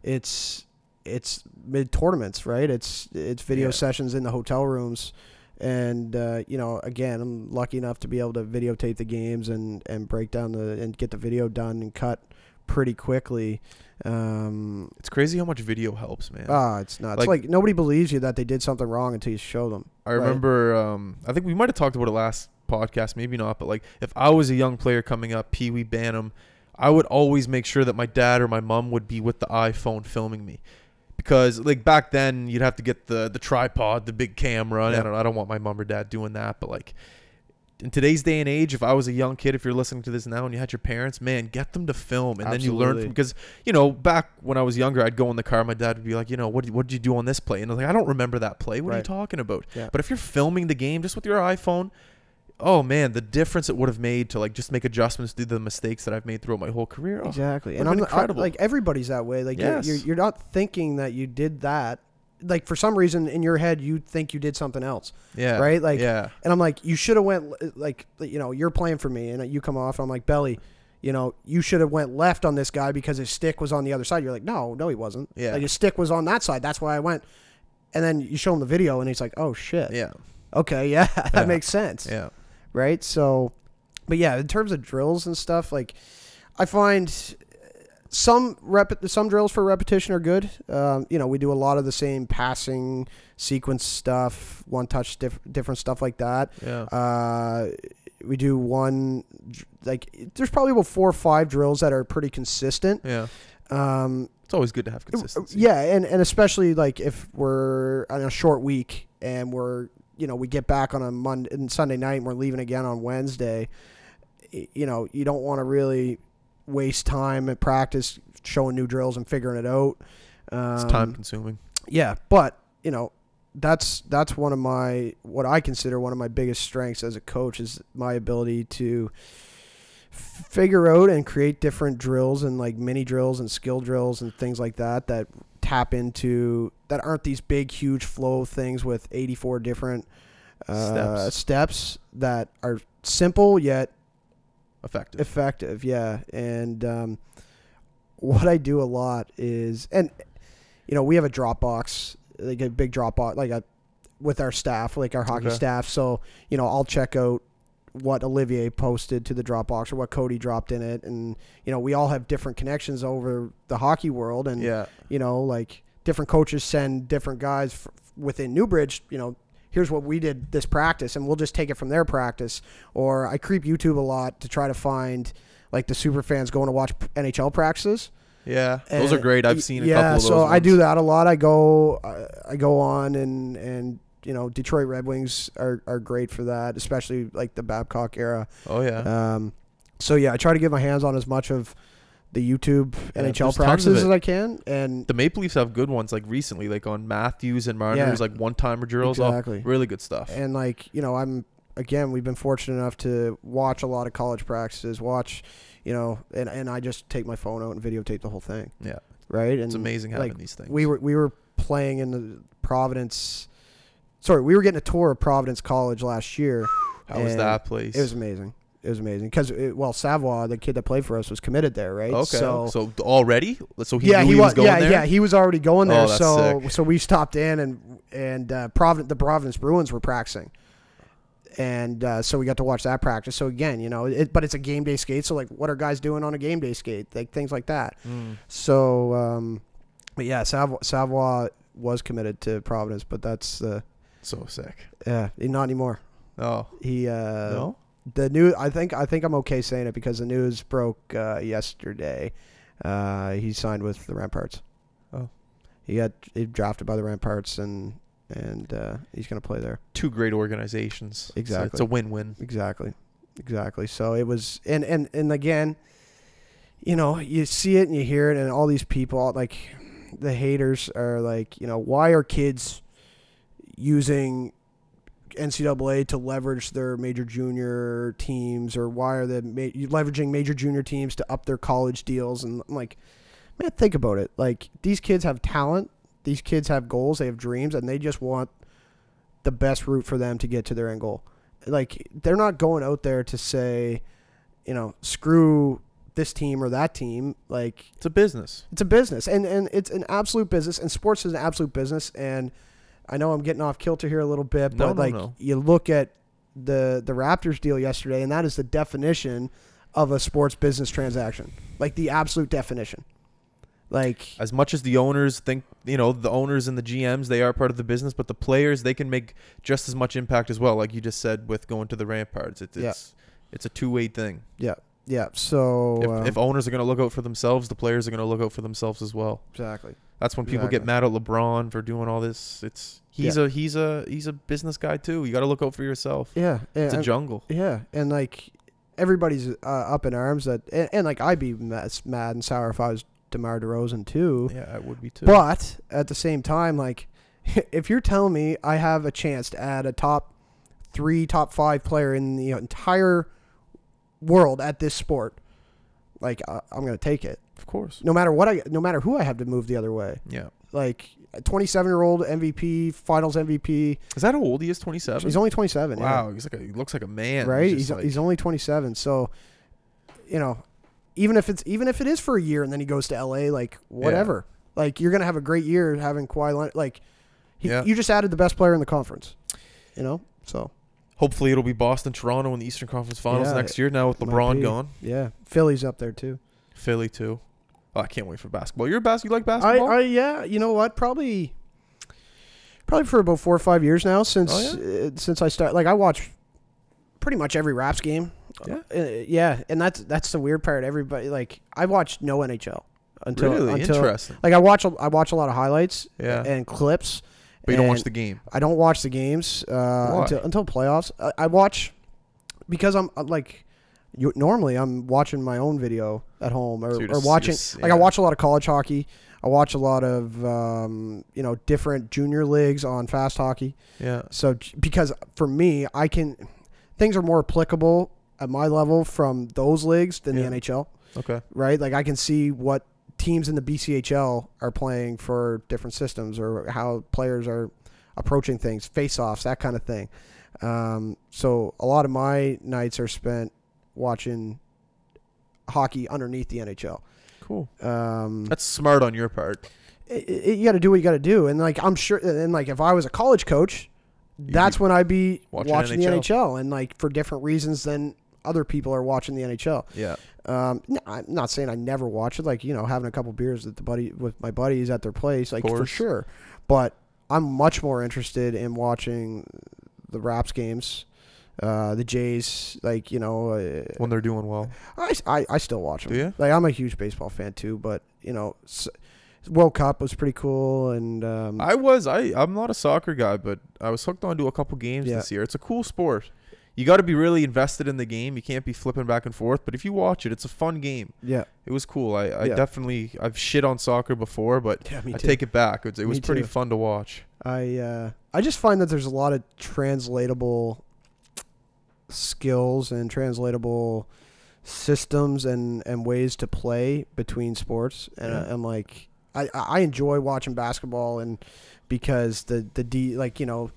it's it's mid tournaments right it's it's video Yeah. sessions in the hotel rooms and uh, you know again i'm lucky enough to be able to videotape the games and and break down the and get the video done and cut pretty quickly um It's crazy how much video helps, man. Ah, it's not. Like- Like, nobody believes you that they did something wrong until you show them. I right. remember. Um, I think we might have talked about it last podcast, maybe not. But like, if I was a young player coming up, Pee Wee Bantam, I would always make sure that my dad or my mom would be with the iPhone filming me, because like back then you'd have to get the the tripod, the big camera. and I don't. I don't want my mom or dad doing that, but like. In today's day and age, if I was a young kid, if you're listening to this now and you had your parents, man, get them to film, and then you learn from because you know back when I was younger, I'd go in the car, my dad would be like, you know, what did- what did you do on this play? And I was like, I don't remember that play. What are you talking about? Yeah. But if you're filming the game just with your iPhone, oh man, the difference it would have made to like just make adjustments to the mistakes that I've made throughout my whole career. Oh, Exactly. And I'm been I- incredible. like everybody's that way. Like you're, you're you're not thinking that you did that. Like for some reason in your head you think you did something else, yeah, right? Like, yeah, and I'm like, you should have went uh, like you know you're playing for me, and uh, you come off. I'm like Belly, you know you should have went left on this guy because his stick was on the other side. You're like, no, no, he wasn't. Yeah. like his stick was on that side. That's why I went. And then you show him the video, and he's like, oh shit. yeah, Okay, yeah, that Yeah. makes sense. yeah. right? So, but yeah, in terms of drills and stuff, like I find some rep some drills for repetition are good. Um, you know, we do a lot of the same passing sequence stuff, one touch, diff- different stuff like that. Yeah. Uh, we do one like there's probably about four or five drills that are pretty consistent. yeah. Um, It's always good to have consistency. yeah, and, and especially like if we're on a short week and we're you know we get back on a Monday and Sunday night and we're leaving again on Wednesday, you know you don't want to really waste time at practice showing new drills and figuring it out. Um, It's time consuming. Yeah, but you know that's that's one of my what I consider one of my biggest strengths as a coach is my ability to figure out and create different drills and like mini drills and skill drills and things like that that tap into that aren't these big huge flow things with 84 different uh, Steps. steps that are simple yet Effective. effective yeah and um, what i do a lot is and you know we have a dropbox like a big dropbox like a with our staff like our hockey Okay. staff so you know i'll check out what olivier posted to the dropbox or what cody dropped in it and you know we all have different connections over the hockey world and yeah. you know like different coaches send different guys f- within newbridge you know here's what we did this practice, and we'll just take it from their practice. Or I creep YouTube a lot to try to find like the super fans going to watch NHL practices. Yeah, those are great. I've seen a yeah, couple of those. so I do that a lot. I go, I, I go on and and you know Detroit Red Wings are are great for that, especially like the Babcock era. Oh yeah. Um, so yeah, I try to get my hands on as much of the YouTube Yeah, NHL there's tons of practices as I can, and the Maple Leafs have good ones like recently, like on Matthews and Marner's, Yeah. like one timer drills. Exactly. really good stuff. and like you know I'm again we've been fortunate enough to watch a lot of college practices, watch you know, and and I just take my phone out and videotape the whole thing, yeah, right? And it's amazing having like these things. we were we were playing in the Providence. Sorry, we were getting a tour of Providence College last year. How was that place? It was amazing. It was amazing because well, Savoie, the kid that played for us, was committed there, right? okay. So, So, already, so he yeah, he, he, was going yeah, there. yeah, he was already going Oh, there. that's so sick. so we stopped in and and uh, Providence, the Providence Bruins were practicing, and uh, so we got to watch that practice. So again, you know, it, but it's a game day skate. So like, what are guys doing on a game day skate? Like things like that. Mm. So, um, but yeah, Savoie, Savoie was committed to Providence, but that's uh, So sick. yeah, not anymore. Oh He uh, no. The new. I think I think I'm okay saying it because the news broke uh, yesterday. Uh, he signed with the Remparts. Oh. he got he drafted by the Remparts and and uh, he's gonna play there. Two great organizations. So Exactly. it's a win-win. Exactly, exactly. So it was, and and and again, you know, you see it and you hear it, and all these people like the haters are like, you know, why are kids using NCAA to leverage their major junior teams, or why are they ma- leveraging major junior teams to up their college deals? And I'm like, man, think about it. Like these kids have talent, these kids have goals, they have dreams, and they just want the best route for them to get to their end goal. Like they're not going out there to say, you know, screw this team or that team. Like It's a business. it's a business, and and it's an absolute business, and sports is an absolute business. And I know I'm getting off kilter here a little bit, No, but no, like no. you look at the the Raptors deal yesterday, and that is the definition of a sports business transaction, like the absolute definition. Like As much as the owners think, you know, the owners and the GMs, they are part of the business, but the players, they can make just as much impact as well. Like you just said with going to the Remparts, it's Yeah. it's, it's a two-way thing. yeah, yeah. So If, um, if owners are going to look out for themselves, the players are going to look out for themselves as well. exactly, That's when people get mad at LeBron for doing all this. It's he's a he's a he's a business guy too. You got to look out for yourself. yeah, It's a jungle. Yeah, and like everybody's uh, up in arms that, and, and like I'd be mad, mad and sour if I was DeMar DeRozan too. Yeah, I would be too. But at the same time, like if you're telling me I have a chance to add a top three, top five player in the entire world at this sport, like I, I'm gonna take it. of course. No matter what I, no matter who I have to move the other way. Yeah. Like a 27 year old MVP, Finals MVP. Is that how old he is? Twenty seven. He's only 27. yeah. Wow, he's like a, he looks like a man. right? just He's like- he's only 27, so you know, even if it's even if it is for a year and then he goes to LA, like whatever, like you're gonna have a great year having Kawhi Leonard. Like he, Yeah. you just added the best player in the conference, you know. So Hopefully, it'll be Boston, Toronto in the Eastern Conference Finals Yeah, next year. Now with might LeBron be. gone, yeah, Philly's up there too. Philly too. Oh, I can't wait for basketball. You're a You like I, basketball? I yeah, you know what? Probably probably for about four or five years now since Oh, uh, since I started. Like I watch pretty much every Raps game. Yeah. uh, yeah, and that's that's the weird part. Everybody like I watched no NHL until really until interesting. like I watch a, I watch a lot of highlights Yeah, and clips. But you don't watch the game. I don't watch the games uh, until until playoffs. I, I watch because I'm uh, like you, normally I'm watching my own video at home or, So you're or just- you're watching just- like yeah. I watch a lot of college hockey. I watch a lot of um, you know different junior leagues on fast hockey. Yeah, So j- because for me, I can things are more applicable at my level from those leagues than Yeah. the NHL okay. right? Like I can see what teams in the BCHL are playing for different systems or how players are approaching things, face-offs, that kind of thing. Um, so a lot of my nights are spent watching hockey underneath the NHL. Cool. Um, That's smart on your part. it, it- you got to do what you got to do, and like I'm sure, and like if I was a college coach, that's when I'd be watching watching, the NHL. NHL, and like for different reasons than other people are watching the NHL. Yeah. Um, no, I'm not saying I never watch it. Like you know, having a couple beers at the buddy with my buddies at their place, like for sure. But I'm much more interested in watching the Raps games, uh, the Jays. Like you know, uh, when they're doing well. I, I, I still watch them. Do you? Like I'm a huge baseball fan too, but you know, s- World Cup was pretty cool, and um, I was I I'm not a soccer guy, but I was hooked onto a couple games Yeah. this year. It's a cool sport. You got to be really invested in the game. You can't be flipping back and forth. But if you watch it, it's a fun game. yeah, It was cool. I, I Yeah. definitely I've shit on soccer before, but yeah, I take it back. It, it was Me pretty too. fun to watch. I uh, I just find that there's a lot of translatable skills and translatable systems and, and ways to play between sports, and Yeah. I'm like I, I enjoy watching basketball and because the the D like you know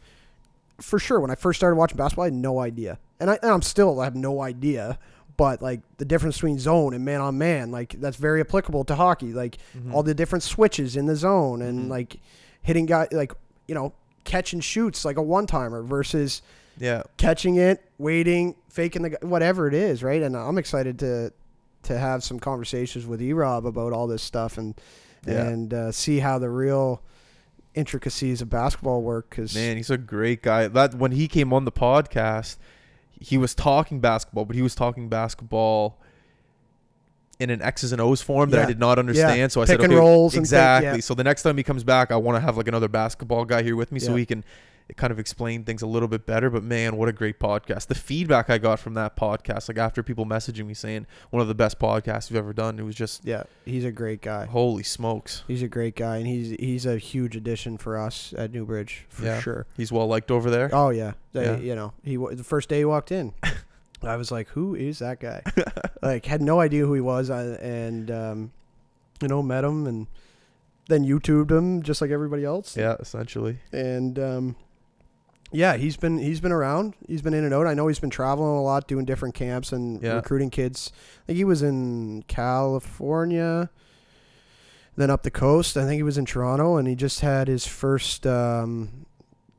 for sure when I first started watching basketball I had no idea and I and I'm still I have no idea but like the difference between zone and man on man like that's very applicable to hockey like Mhm. all the different switches in the zone and Mhm. like hitting guy like you know catch and shoots like a one timer versus yeah, catching it, waiting, faking the whatever it is, right? And I'm excited to to have some conversations with E Rob about all this stuff and Yeah. and uh, see how the real intricacies of basketball work. Because man, he's a great guy. That when he came on the podcast, he was talking basketball, but he was talking basketball in an X's and O's form that I did not understand. So I Pick said, and okay, rolls exactly. yeah. So the next time he comes back, I want to have like another basketball guy here with me, so he can kind of explained things a little bit better. But man, what a great podcast! The feedback I got from that podcast, like after people messaging me saying one of the best podcasts you've ever done, it was just yeah, he's a great guy. holy smokes. He's a great guy, and he's he's a huge addition for us at Newbridge for Yeah. sure. He's well liked over there. Oh yeah, They- Yeah. you know he the first day he walked in, I was like, who is that guy? like had no idea who he was, I, and um, you know met him and then YouTubed him just like everybody else. Yeah, essentially. and um, yeah, he's been he's been around. He's been in and out. I know he's been traveling a lot, doing different camps and Yeah. recruiting kids. I think he was in California, then up the coast. I think he was in Toronto, and he just had his first um,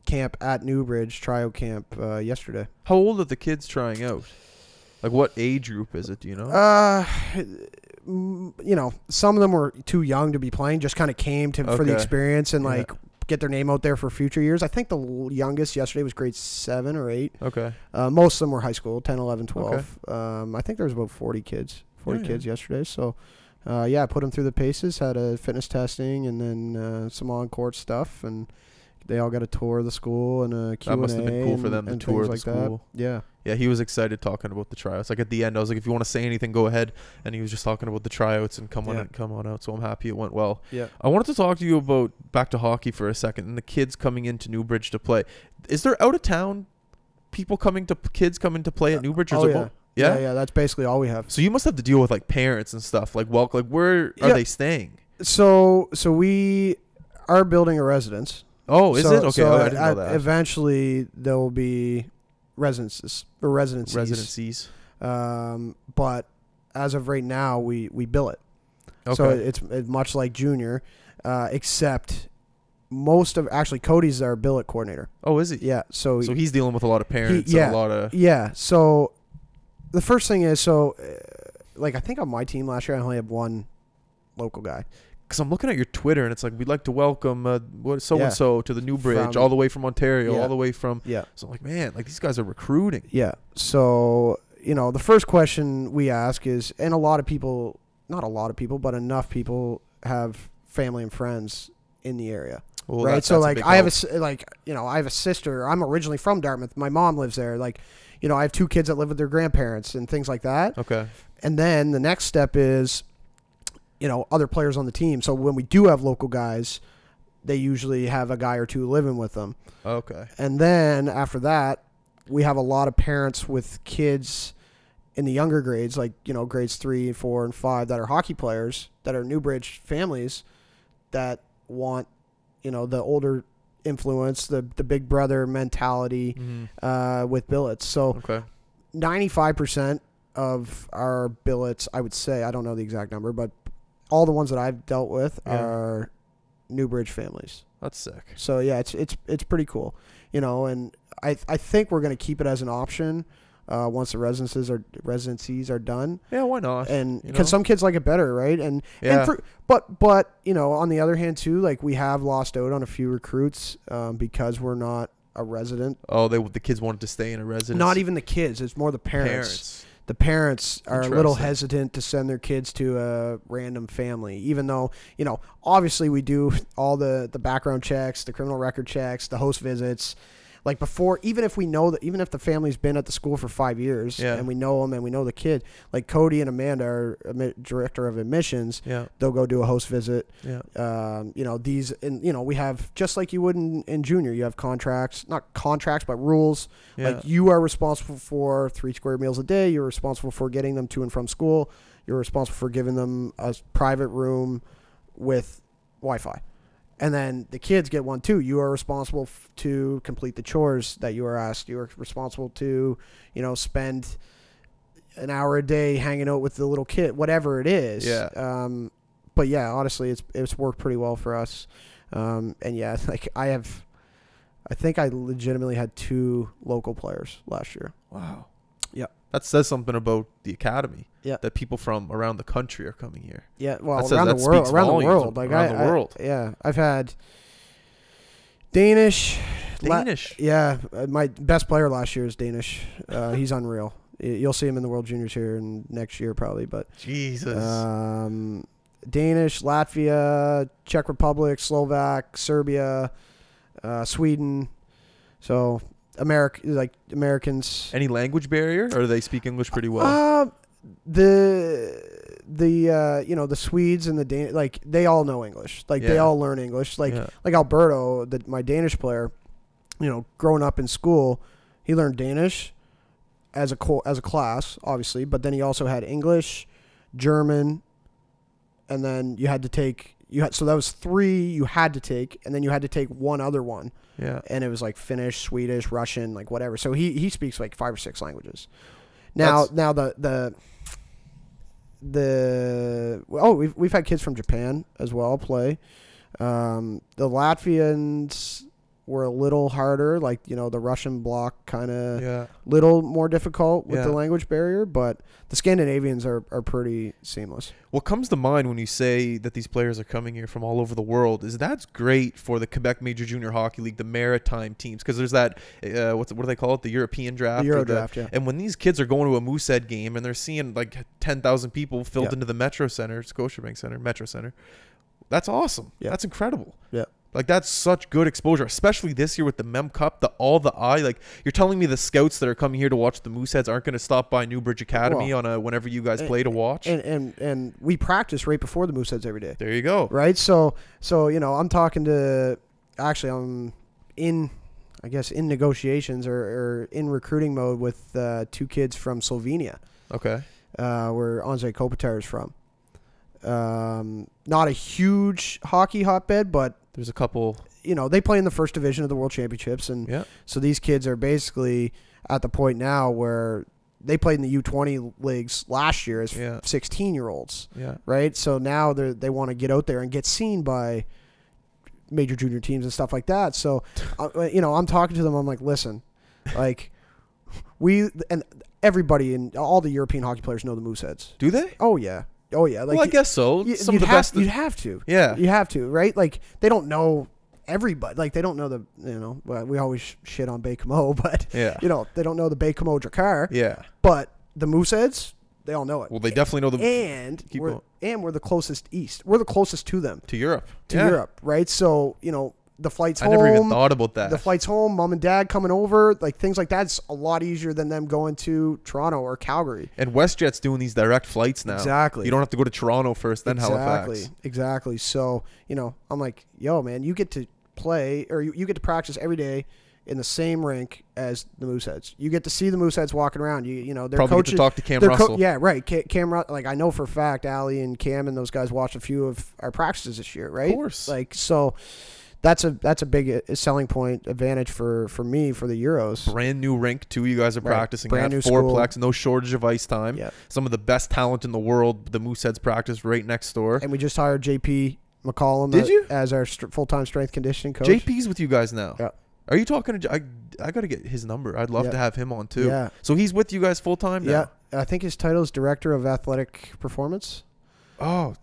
camp at Newbridge tryout camp uh, yesterday. How old are the kids trying out? Like what age group is it? Do you know? Uh, you know, some of them were too young to be playing. Just kind of came to for the experience and Yeah. like get their name out there for future years. I think the youngest yesterday was grade seven or eight. okay. Uh, most of them were high school, 10, 11, 12. Um, I think there was about 40 kids, 40 Yeah, yeah. kids yesterday. So, uh, yeah, I put them through the paces, had a fitness testing, and then uh, some on-court stuff, and they all got a tour of the school and a Q&A. That must have been cool for them to tour things the like school. That. Yeah. Yeah, he was excited talking about the tryouts. Like at the end, I was like, if you want to say anything, go ahead. And he was just talking about the tryouts and come on, Yeah. and come on out. So I'm happy it went well. Yeah. I wanted to talk to you about back to hockey for a second and the kids coming into Newbridge to play. Is there out of town people coming to kids coming to play at uh, Newbridge? Or Oh, yeah. yeah. yeah. Yeah, That's basically all we have. So you must have to deal with like parents and stuff. Like, well, like where are Yeah. they staying? So, so we are building a residence. Oh, is So- it okay? so oh, I didn't know that. Eventually, there will be residences or residencies. Residencies. Um, but as of right now, we we bill it. Okay. So it's, it's much like junior, uh, except most of actually Cody's our billet coordinator. oh, is it? Yeah. So, So he's dealing with a lot of parents yeah. and a lot of. yeah. So the first thing is so uh, like I think on my team last year I only had one local guy. Because I'm looking at your Twitter and it's like we'd like to welcome uh, what so and so to the new bridge, From- all the way from Ontario, Yeah. all the way from. Yeah. So I'm like, man, like these guys are recruiting. Yeah. So, you know, the first question we ask is, and a lot of people, not a lot of people, but enough people have family and friends in the area. Well, right. that's- so that's like big I have a help. s- like you know I have a sister. I'm originally from Dartmouth. My mom lives there. Like, you know, I have two kids that live with their grandparents and things like that. Okay. And then the next step is, you know, other players on the team. So when we do have local guys, they usually have a guy or two living with them. Okay. And then after that, we have a lot of parents with kids in the younger grades, like, you know, grades three, four, and five, that are hockey players, that are Newbridge families that want, you know, the older influence, the, the big brother mentality hmm uh, with billets. So Okay. 95% of our billets, I would say, I don't know the exact number, but all the ones that I've dealt with Yeah. are Newbridge families. That's sick. So yeah, it's it's it's pretty cool, you know. And I I think we're gonna keep it as an option uh, once the residences are residencies are done, Yeah, why not? and because some kids like it better, right? And Yeah. and for, but but you know, on the other hand too, like we have lost out on a few recruits um, because we're not a resident. oh, they the kids wanted to stay in a residence. Not even the kids; it's more the parents. parents. The parents are a little hesitant to send their kids to a random family, even though you know, obviously we do all the the background checks, the criminal record checks, the host visits. Like before, even if we know that, even if the family's been at the school for five years Yeah. and we know them and we know the kid, like Cody and Amanda are admi- director of admissions, Yeah, they'll go do a host visit. yeah, Um, you know these, and you know we have just like you would in, in junior, you have contracts, not contracts, but rules. yeah. Like you are responsible for three square meals a day. You're responsible for getting them to and from school. You're responsible for giving them a private room with Wi-Fi. And then the kids get one too. You are responsible f- to complete the chores that you are asked. You are responsible to, you know, spend an hour a day hanging out with the little kid, whatever it is. Yeah. Um, but yeah, honestly, it's it's worked pretty well for us. Um, and yeah, like I have, I think I legitimately had two local players last year. wow. That says something about the academy. Yeah. That people from around the country are coming here. Yeah, well, That around the world, around the world, like around I, the I- yeah, I've had Danish. La- Danish. yeah, uh, my best player last year is Danish. Uh, he's unreal. You'll see him in the World Juniors here in next year probably, but Jesus. um, Danish, Latvia, Czech Republic, Slovak, Serbia, uh, Sweden. So America, like Americans. Any language barrier, or do they speak English pretty well? Uh, the the uh, you know the Swedes and the Dan- like they all know English. Like they Yeah. all learn English. Like yeah. like Alberto, the, my Danish player. You know, growing up in school, he learned Danish as a co- as a class, obviously, but then he also had English, German, and then you had to take you had so that was three you had to take, and then you had to take one other one yeah. and it was like Finnish, Swedish, Russian, like whatever. So he he speaks like five or six languages. Now That's- now the the the oh we've we've had kids from Japan as well play. Um, the Latvians were a little harder, like you know the Russian block kind of Yeah. little more difficult with the language barrier, but the Scandinavians are, are pretty seamless. What comes to mind when you say that these players are coming here from all over the world is that's great for the Quebec Major Junior Hockey League, the maritime teams, because there's that uh, what's what do they call it, the European draft, The Euro draft, yeah. And when these kids are going to a Moosehead game and they're seeing like ten thousand people filled Yeah. into the Metro Center, Scotiabank Center, Metro Center, that's awesome. Yeah. That's incredible. Yeah. Like that's such good exposure, especially this year with the Mem Cup, the all the eye. Like you're telling me the scouts that are coming here to watch the Mooseheads aren't going to stop by Newbridge Academy Well, on a whenever you guys and- play to watch. And and and we practice right before the Mooseheads every day. there you go. right? So so you know, I'm talking to actually I'm in I guess in negotiations or, or in recruiting mode with uh, two kids from Slovenia, Okay. uh, where Anze Kopitar is from. Um, not a huge hockey hotbed, but There's a couple. you know they play in the first division of the World Championships, and Yeah. so these kids are basically at the point now where they played in the U20 leagues last year as Yeah. 16 year olds Yeah. right? So now they they want to get out there and get seen by major junior teams and stuff like that. So, uh, you know, I'm talking to them. I'm like, listen, like we and everybody and all the European hockey players know the Mooseheads. Do they? Oh yeah, oh yeah. Like well, I guess so. you, Some of the have, best. You'd have to. yeah. You have to, right? Like they don't know everybody. Like they don't know the you know. Well, we always shit on Baie-Comeau, but Yeah. you know they don't know the Baie-Comeau Drakkar. Yeah. But the Mooseheads, they all know it. Well, they definitely know the and Keep we're, going. and we're the closest east. We're the closest to them to Europe. to Yeah. Europe, right? So you know the flights I home. never even thought about that. the flights home, mom and dad coming over, like things like that's a lot easier than them going to Toronto or Calgary. and WestJet's doing these direct flights now. Exactly. You don't have to go to Toronto first, then exactly, Halifax. exactly. Exactly. So you know, I'm like, yo, man, you get to play or you, you get to practice every day in the same rink as the Mooseheads. You get to see the Mooseheads walking around. You you know, their Probably coaches. to talk to Cam Russell. yeah, right. Ca- Cam, Ru- like I know for a fact, Ali and Cam and those guys watched a few of our practices this year, right? Of course. Like so, that's a that's a big uh, selling point advantage for for me for the Euros. Brand new rink too. You guys are Right. practicing Brand at new school. fourplex. No shortage of ice time. Yeah. Some of the best talent in the world. The Mooseheads practice right next door. And we just hired JP McCollum Did you? as our st- full time strength conditioning coach. JP's with you guys now. Yeah. Are you talking to? I I gotta get his number. I'd love Yeah. to have him on too. Yeah, So he's with you guys full time yeah. I think his title is director of athletic performance. Oh,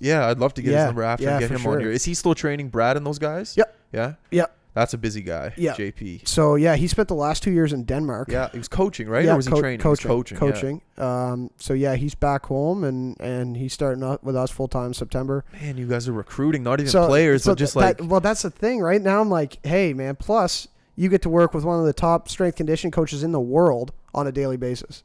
yeah. I'd love to get Yeah, his number after yeah, and get him sure. on here. Is he still training Brad and those guys? Yep. Yeah. Yep. That's a busy guy. Yeah. JP. So yeah, he spent the last two years in Denmark. Yeah, he was coaching, right? Yeah, or was he co- training? He was Coaching, coaching. yeah. Um, so yeah, he's back home and and he's starting up with us full time September. Man, you guys are recruiting not even so players, so but just like well, that's the thing, right? Now I'm like, hey man, plus you get to work with one of the top strength condition coaches in the world on a daily basis,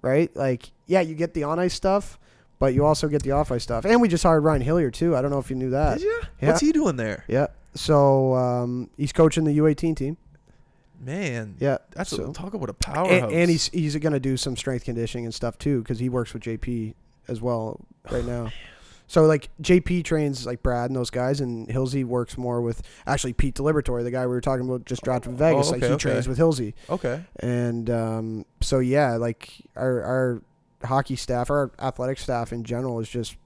right? Like, yeah, you get the on ice stuff, but you also get the off ice stuff. And we just hired Ryan Hillier too. I don't know if you knew that. Did you? yeah. What's he doing there? Yeah. So um, he's coaching the U18 team. Man, Yeah. that's so. a, talk about a and, powerhouse. and he's he's going to do some strength conditioning and stuff too because he works with JP as well right now. So like JP trains like Brad and those guys, and Hilsey works more with actually Pete DiLiberatore, the guy we were talking about just dropped from Vegas. Oh, like he okay. trains with Hilsey, okay. and um, so yeah, like our our hockey staff, our athletic staff in general is just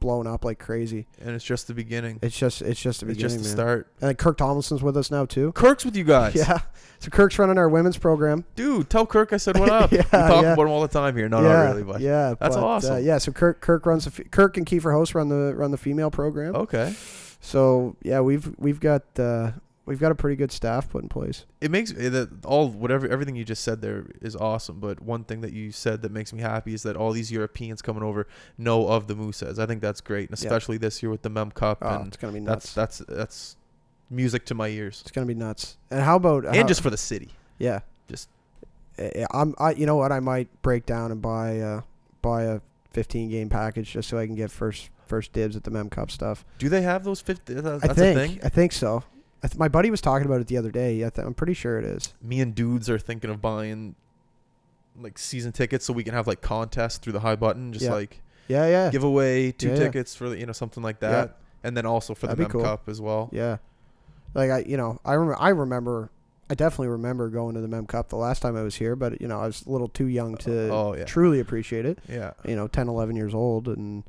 blown up like crazy. And it's just the beginning. It's just it's just the It's beginning, just the man. start. And Kirk Tomlinson's with us now too. Kirk's with you guys. Yeah, so Kirk's running our women's program. Dude, tell Kirk I said what up. Yeah, we talk yeah. about him all the time here. No, yeah, not really, but yeah, That's but, uh, awesome. yeah, so Kirk Kirk runs the fe- Kirk and Kiefer Host run the run the female program. okay. So yeah, we've we've got uh, we've got a pretty good staff put in place. It makes that all whatever everything you just said there is awesome. But one thing that you said that makes me happy is that all these Europeans coming over know of the Mooseheads. I think that's great, and Yeah. especially this year with the Mem Cup, Oh, and it's gonna be that's nuts. that's that's that's music to my ears, it's gonna be nuts. And how about and how- just for the city. yeah, just- Uh, I'm I you know what I might break down and buy uh buy a 15 game package just so I can get first first dibs at the Mem Cup stuff. Do they have those fifty? That, I think a thing. I think so. Th- my buddy was talking about it the other day. I th- I'm pretty sure it is. Me and dudes are thinking of buying like season tickets so we can have like contests through the high button, just Yeah. like Yeah, yeah, give away two Yeah, yeah. tickets for the, you know something like Yeah. that, and then also for That'd the be Mem cool. Cup as well. yeah. Like I, you know, I remember. I remember. I definitely remember going to the Mem Cup the last time I was here, but you know, I was a little too young to Oh yeah, truly appreciate it. yeah. you know 10 11 years old and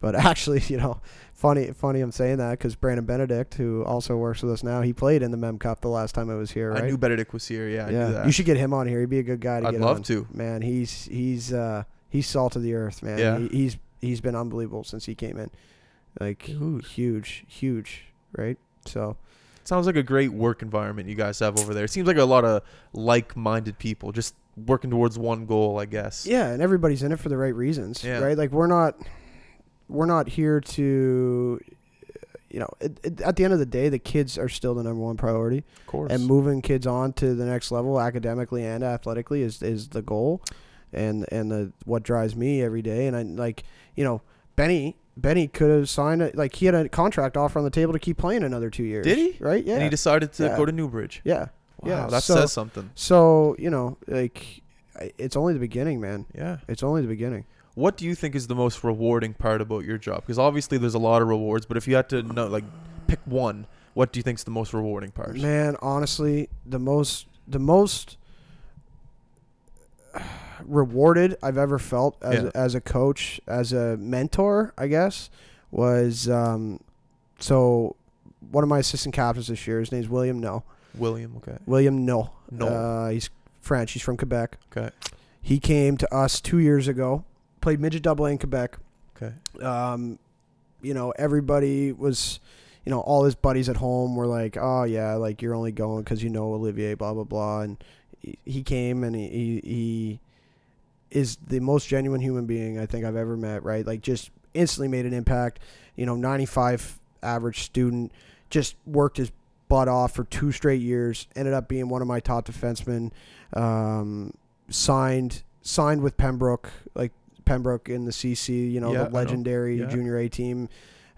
but actually you know funny funny i'm saying that because brandon benedict who also works with us now he played in the mem cup the last time i was here right I knew Benedict was here. Yeah, I knew that. you should get him on here he'd be a good guy to I'd get love on. to. man he's he's uh he's salt of the earth man Yeah. he, he's he's been unbelievable since he came in like Dude. huge huge right so Sounds like a great work environment you guys have over there. It seems like a lot of like-minded people just working towards one goal, I guess. yeah and everybody's in it for the right reasons Yeah. right like we're not we're not here to you know it, it, at the end of the day the kids are still the number one priority Of course. and moving kids on to the next level academically and athletically is is the goal and and the what drives me every day and I like you know Benny Benny could have signed a, like he had a contract offer on the table to keep playing another 2 years Did he? right yeah And he decided to Yeah. go to Newbridge. yeah Wow, Yeah, that so- says something. so you know like it's only the beginning man Yeah. it's only the beginning What do you think is the most rewarding part about your job? Because obviously there's a lot of rewards, but if you had to know, like, pick one, what do you think is the most rewarding part? Man, honestly, the most the most rewarded I've ever felt as Yeah. as a coach, as a mentor, I guess, was um, so one of my assistant captains this year. His name's William No. William. Okay. William No. No. Uh, he's French. He's from Quebec. Okay. He came to us two years ago. Played midget double A in Quebec. Okay. um, you know, everybody was, you know, all his buddies at home were like, "Oh yeah, like you're only going because you know Olivier, blah blah blah." And he, he came and he, he he is the most genuine human being I think I've ever met. Right, like just instantly made an impact. You know, 95 average student, just worked his butt off for two straight years. Ended up being one of my top defensemen. Um, signed signed with Pembroke, like Pembroke in the CC, you know, Yeah, the legendary Yeah. junior A team.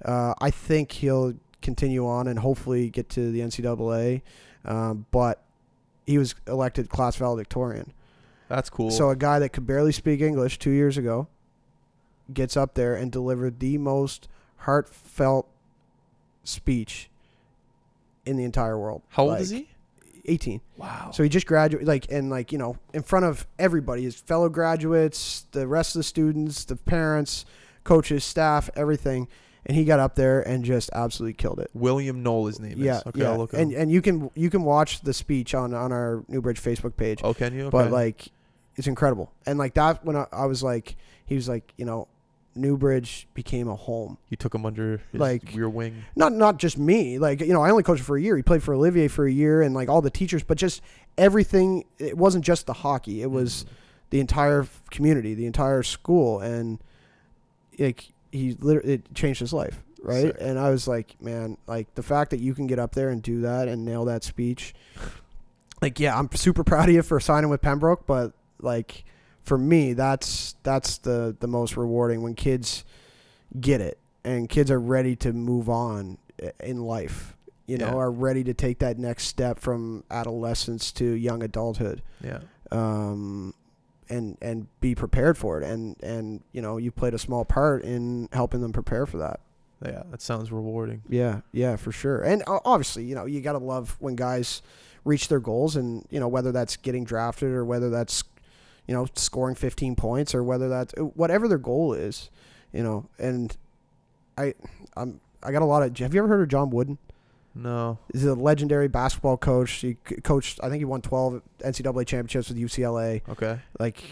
Uh, I think he'll continue on and hopefully get to the NCAA. Um, but he was elected class valedictorian. That's cool. So a guy that could barely speak English two years ago gets up there and delivered the most heartfelt speech in the entire world. how old Like, is he? 18. Wow. So he just graduated, like, and like you know, in front of everybody, his fellow graduates, the rest of the students, the parents, coaches, staff, everything, and he got up there and just absolutely killed it. William Knoll, his name Yeah, is. Okay, yeah, I'll look and him. and you can you can watch the speech on on our Newbridge Facebook page. Oh, can you? Okay. but like it's incredible and like that when I, I was like he was like you know newbridge became a home. You took him under his, like- your wing. not not just me. Like you know i only coached for a year. He played for olivier for a year and like all the teachers but just everything it wasn't just the hockey. It was mm. the entire community the entire school. And like he literally it changed his life right? Sick. and i was like man like the fact that you can get up there and do that and nail that speech like yeah i'm super proud of you for signing with pembroke but like for me that's that's the the most rewarding when kids get it and kids are ready to move on in life you know Yeah. are ready to take that next step from adolescence to young adulthood Yeah. um, and and be prepared for it. And and you know, you played a small part in helping them prepare for that. Yeah. That sounds rewarding. Yeah, yeah, for sure. And obviously, you know, you got to love when guys reach their goals, and you know whether that's getting drafted or whether that's you know scoring 15 points or whether that's whatever their goal is. You know, and I I'm I got a lot of. Have you ever heard of John Wooden? No. He's a legendary basketball coach. He coached. I think he won 12 NCAA championships with UCLA. Okay. Like,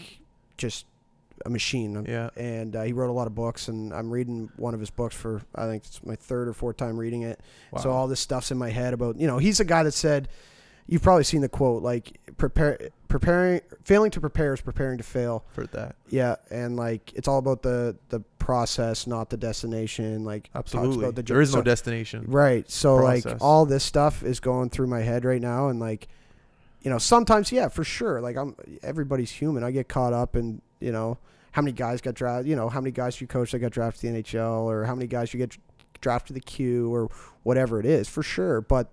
just a machine. Yeah. And uh, he wrote a lot of books, and I'm reading one of his books for I think it's my third or fourth time reading it. Wow. So all this stuff's in my head about you know he's a guy that said, you've probably seen the quote like prepare preparing failing to prepare is preparing to fail. for that. Yeah, and like it's all about the the process, not the destination. Like Absolutely. about the there is no so- destination. Right. So process. like all this stuff is going through my head right now and like you know, sometimes yeah, for sure. Like I'm everybody's human. I get caught up in, you know, how many guys got drafted, you know, how many guys you coach that got drafted to the NHL or how many guys you get drafted to the Q or whatever it is, for sure. But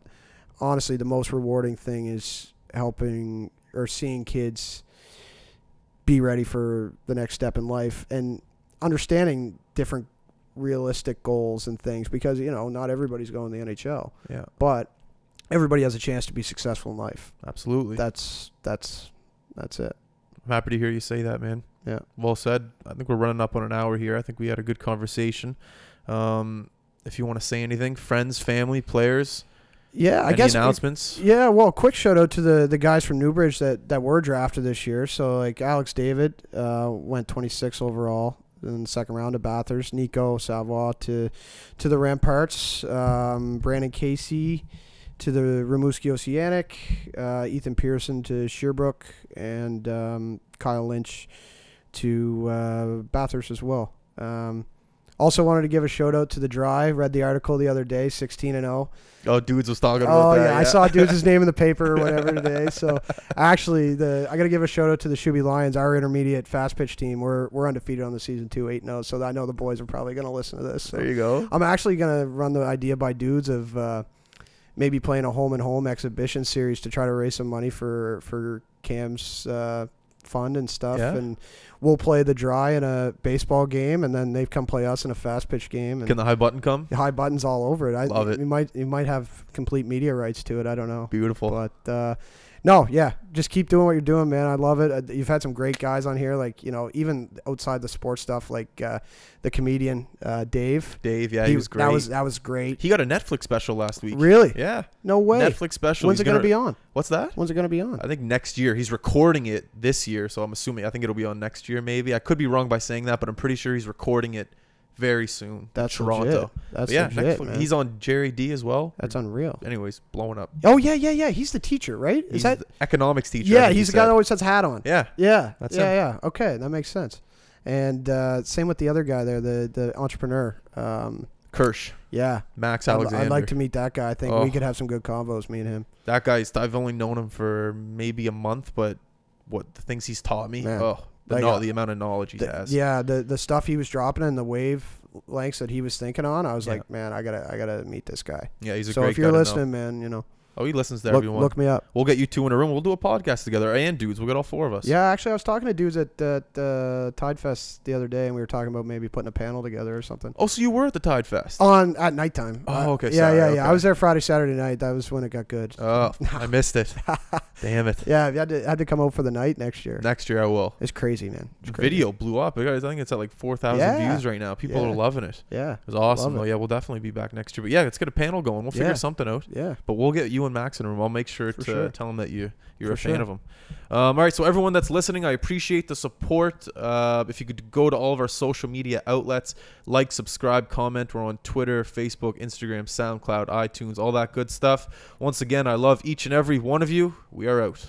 honestly, the most rewarding thing is helping or seeing kids be ready for the next step in life and understanding different realistic goals and things because you know not everybody's going to the NHL, Yeah. but everybody has a chance to be successful in life. Absolutely. That's that's that's it. I'm happy to hear you say that, man. Yeah. Well said. I think we're running up on an hour here. I think we had a good conversation. Um, if you want to say anything, friends, family, players, Yeah, I any guess. announcements. Yeah, well, quick shout out to the the guys from Newbridge that that were drafted this year. So like Alex David uh, went 26 overall in the second round to Bathurst. Nico Savoie to to the Remparts. Um, Brandon Casey to the Rimouski Oceanic. Uh, Ethan Pearson to Sherbrooke and um, Kyle Lynch to uh, Bathurst as well. Um, also wanted to give a shout out to the Dry. Read the article the other day, 16 and 0. Oh, dudes was talking about Oh that. yeah, I saw dudes' name in the paper or whatever today. So actually, the I got to give a shout out to the Shuby Lions, our intermediate fast pitch team. We're we're undefeated on the season two, eight zero. So I know the boys are probably going to listen to this. So There you go. I'm actually going to run the idea by dudes of uh, maybe playing a home and home exhibition series to try to raise some money for for Cam's uh, fund and stuff. Yeah. And we'll play the dry in a baseball game, and then they've come play us in a fast pitch game. And Can the high button come? The high buttons all over it. I Love it. You might you might have complete media rights to it. I don't know, Beautiful. but uh, no, yeah, just keep doing what you're doing, man. I love it. Uh, You've had some great guys on here, like you know, even outside the sports stuff, like uh, the comedian uh, Dave. Dave, yeah, he, was great. That was that was great. he got a Netflix special last week. Really? Yeah. No way. Netflix special. When's He's it gonna, be on? What's that? When's it gonna be on? I think next year. He's recording it this year, so I'm assuming I think it'll be on next year maybe. I could be wrong by saying that, but I'm pretty sure he's recording it very soon. That's Toronto. legit. That's But yeah, legit, Netflix. man. He's on Jerry D as well. That's unreal. Anyways, blowing up. Oh yeah, yeah, yeah. He's the teacher, right? Is He's that? economics teacher. Yeah, he's the guy that always has hat on. Yeah, Yeah, That's yeah, him. yeah. Okay, that makes sense. And uh, same with the other guy there, the the entrepreneur. Um, Kirsch, yeah, Max I'd, Alexander. I'd like to meet that guy. I think Oh. we could have some good combos, me and him. That guy's. I've only known him for maybe a month, but what the things he's taught me. Man. Oh, the, Like, kno- uh, the amount of knowledge he The- has. yeah, the the stuff he was dropping and the wave lengths that he was thinking on, I was Yeah. like, man, I gotta I gotta meet this guy. yeah, he's a so great if you're guy to know. listening, man, you know, Oh, he listens to Look, everyone. look me up. We'll get you two in a room. We'll do a podcast together. And dudes, we'll get all four of us. Yeah, actually, I was talking to dudes at at uh, Tide Fest the other day, and we were talking about maybe putting a panel together or something. Oh, so you were at the Tide Fest? On at nighttime. Oh, Uh, okay, Yeah, sorry, yeah, yeah. I was there Friday, Saturday night. That was when it got good. Oh, I missed it. Damn it. Yeah, I had to had to come out for the night next year. Next year I will. It's crazy, man. It's crazy. video blew up. Guys, I think it's at like 4,000 Yeah. views right now. People Yeah. are loving it. Yeah, It was awesome. Oh, yeah, we'll definitely be back next year. But yeah, let's get a panel going. We'll figure Yeah. something out. yeah. But we'll get you and Max in a room. I'll make sure For to sure. tell him that you you're For a fan sure. of them. Um, all right, so everyone that's listening, I appreciate the support. Uh, if you could go to all of our social media outlets, like, subscribe, comment. We're on Twitter, Facebook, Instagram, SoundCloud, iTunes, all that good stuff. Once again, I love each and every one of you. We are out.